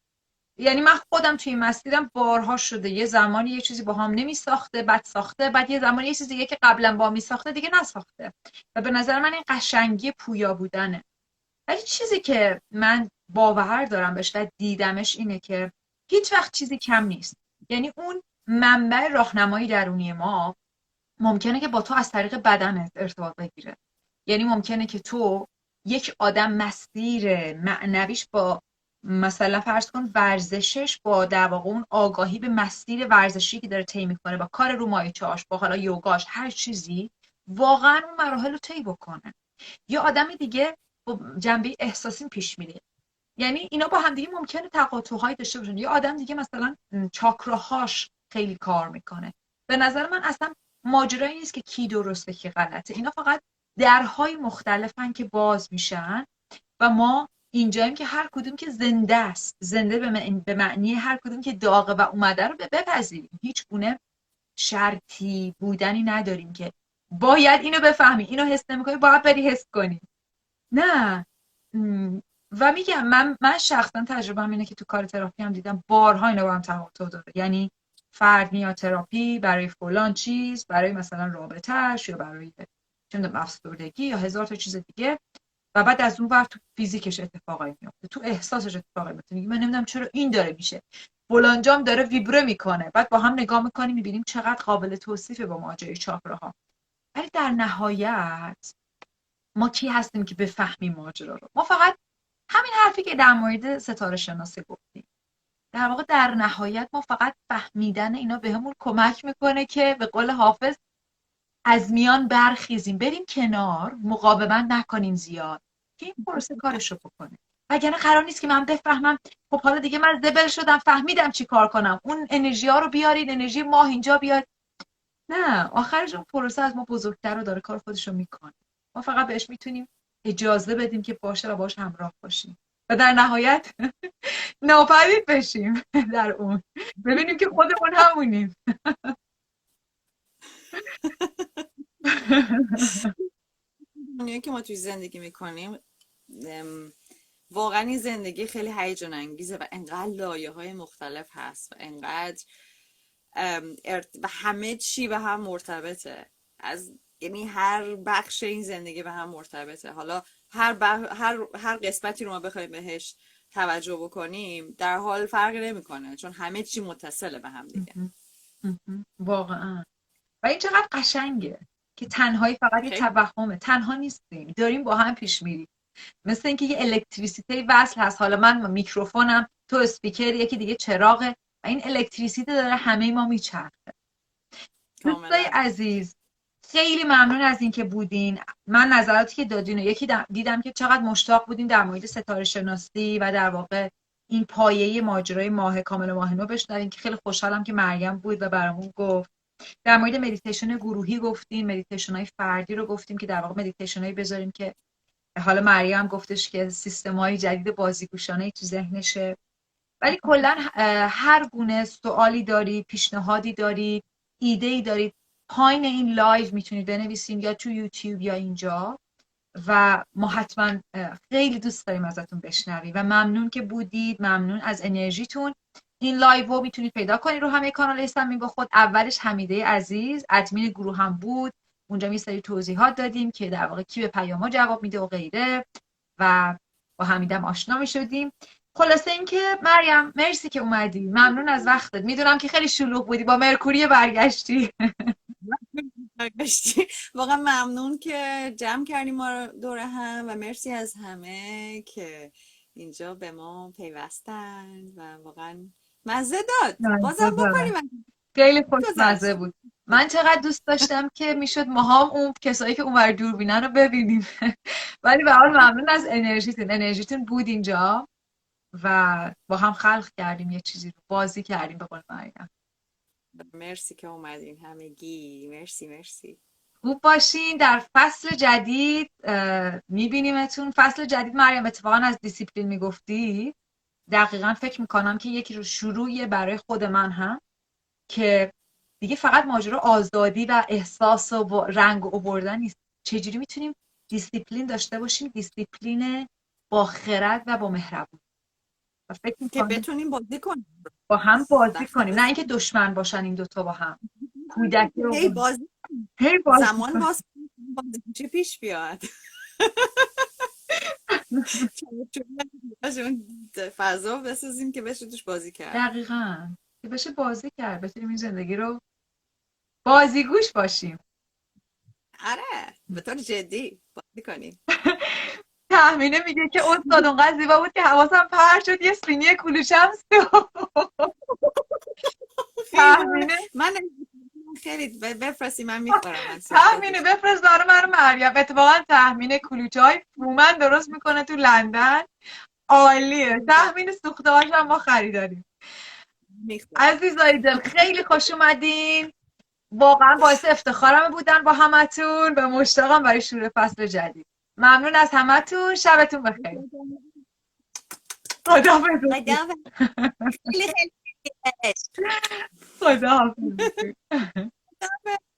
یعنی من خودم توی مسیرم بارها شده. یه زمانی یه چیزی با هم نمی ساخته بعد ساخته بعد یه زمانی یه چیزی که قبلا با می ساخته دیگه نساخته. و به نظر من این قشنگی پویا بودنه. ولی چیزی که من باور دارم بهش و دیدمش اینه که هیچ وقت چیزی کم نیست. یعنی اون منبع راهنمایی درونی ما ممکنه که با تو از طریق بدنت ارتباط بگیره. یعنی ممکنه که تو یک آدم مسیر معنویش با مثلا فرض کن ورزشش با در واقع اون آگاهی به مسیر ورزشی که داره طی می‌کنه با کار رو مایچاش با حالا یوگاش هر چیزی واقعا اون مراحل رو طی بکنه. یا آدم دیگه با جنبه احساسی پیش میره. یعنی اینا با هم دیگه ممکنه تقاطعهایی داشته باشن. یا آدم دیگه مثلا چاکراهاش خیلی کار می‌کنه. به نظر من اصلا ماجرایی نیست که کی درسته کی غلطه. اینا فقط درهای مختلفن که باز میشن و ما اینجاییم که هر کدوم که زنده است. زنده به معنی هر کدوم که داغه و اومده رو بپذیریم. هیچ گونه شرطی بودنی نداریم که باید اینو بفهمی. اینو حس نمی‌کنی باید بری حس کنی. نه. و میگم من من شخصا تجربه اینه که تو کار تراپی هم دیدم بارها اینو با هم تقاطع داره. یعنی فرد میاد تراپی برای فلان چیز برای مثلا رابطهش یا برای چه افسردگی یا هزار تا چیز دیگه. و بعد از اون ور تو فیزیکش اتفاقی میفته تو احساسش اتفاقی میفته من نمی‌دونم چرا این داره میشه. فلانجام داره ویبره می‌کنه. بعد با هم نگاه می‌کنیم می‌بینیم چقدر قابل توصیفه با ماجرای چاکراها ولی در نهایت ما کی هستیم که بفهمیم ماجرا رو؟ ما فقط همین حرفی که در مورد ستاره شناسی گفتیم. در واقع در نهایت ما فقط فهمیدن اینا بهمون کمک می‌کنه که به قول حافظ از میان برخیزیم. بریم کنار. مقاومت نکنیم زیاد. که این پروسه کارش رو بکنه. وگرنه قرار نیست که من بفهمم. خب حالا دیگه من زبل شدم. فهمیدم چی کار کنم. اون انرژی ها رو بیارید. انرژی ماه اینجا بیاد نه. آخرش اون پروسه از ما بزرگتر رو داره کار خودش رو می‌کنه. ما فقط بهش می‌تونیم اجازه بدیم که باشه و باش همراه باشیم. و در نهایت ناپدید بشیم در اون. ببینیم که خودمون همونیم. دنیایی که ما توی زندگی می‌کنیم واقعا این زندگی خیلی هیجان انگیزه و انقدر لایه های مختلف هست و انقدر و همه چی به هم مرتبطه. از یعنی هر بخش این زندگی به هم مرتبطه. حالا هر, هر... هر قسمتی رو ما بخوایم بهش توجه بکنیم در حال فرقی نمی‌کنه چون همه چی متصله به هم دیگه. واقعا. و این چقدر قشنگه که تنهایی فقط یه توهمه. تنها نیستیم. داریم با هم پیش میریم. مثل اینکه یه الکتریسیته وصل هست. حالا من میکروفونم تو اسپیکر یکی دیگه چراغه و این الکتریسیته داره همه ما میچرخه. دوستای عزیز خیلی ممنون از اینکه بودین. من نظراتی که دادین و یکی دیدم که چقدر مشتاق بودین در مورد ستاره شناسی و در واقع این پایه ماجرای ماه کامل و ماه نو بشنوین که خیلی خوشحالم که مریم بود و برامون گفت. در مورد مدیتیشن گروهی گفتیم مدیتیشن های فردی رو گفتیم که در واقع مدیتیشن هایی بذاریم که حالا مریم گفتش که سیستم های جدید بازیگوشانه تو ذهنشه. ولی کلا هر گونه سوالی دارید پیشنهادی دارید ایده ای دارید پایین این live می‌تونید بنویسین یا تو یوتیوب یا اینجا و ما حتما خیلی دوست داریم ازتون بشنویم و ممنون که بودید ممنون از انرژیتون. این live رو می‌تونید پیدا کنید رو همه کانال صمیم با خود. اولش حمیده عزیز ادمین گروه هم بود. اونجا یه سری توضیحات دادیم که در واقع کی به پیاما جواب میده و غیره و با حمیدم آشنا می شدیم خلاصه اینکه مریم مرسی که اومدی. ممنون از وقتت. می‌دونم که خیلی شلوغ بودی. با مرکوری برگشتی. برگشتی. واقعا ممنون که جمع کردیم ما رو دور هم و مرسی از همه که اینجا به ما پیوستن و واقعا مزه داد. بازم بکنیم خیلی خوش مزه بود. من چقدر دوست داشتم که می‌شد ما هم اون کسایی که اونور دوربینن رو ببینیم. ولی به حال ممنون از انرژیتون. انرژیتون بود اینجا و با هم خلق کردیم یه چیزی رو بازی کردیم به قول مریم مرسی که اومدین همگی. مرسی مرسی. خوب باشین. در فصل جدید میبینیمتون. فصل جدید مریم اتفاقا از دیسیپلین می‌گفتی؟ دقیقا فکر می‌کنم که یکی رو شروعیه برای خود من هم که دیگه فقط ماجرا آزادی و احساس و رنگ و بردن نیست. چجوری می‌تونیم دیسیپلین داشته باشیم؟ دیسیپلین با خرد و با مهربونی. و فکر که بتونیم بازی کنیم. با هم بازی کنیم. نه اینکه دشمن باشن این دوتا با هم. کودکی رو هی بازی هی بازی زمان باز چی پیش بیاد؟ فضا بسازیم که بشه توش بازی کرد. دقیقا. که بشه بازی کرد بتونیم این زندگی رو بازیگوش باشیم. آره به طور جدی بازی کنیم. تحمینه میگه که استاد اونقدر زیبا بود که حواسم پر شد یه سینی کلوشم تحمینه من خیلی بفرستی من می‌خورم تحمینه بفرست داره من مریم. اتفاقا تحمینه کلوچه های فرومن درست می‌کنه تو لندن. عالیه. تحمین سوخته هم ما خریداریم. عزیزای دل خیلی خوش اومدین. واقعا باعث افتخارم بودن با همتون. به مشتاقم برای شروع فصل جدید. ممنون از همتون. شبتون بخیر. خدا 做一好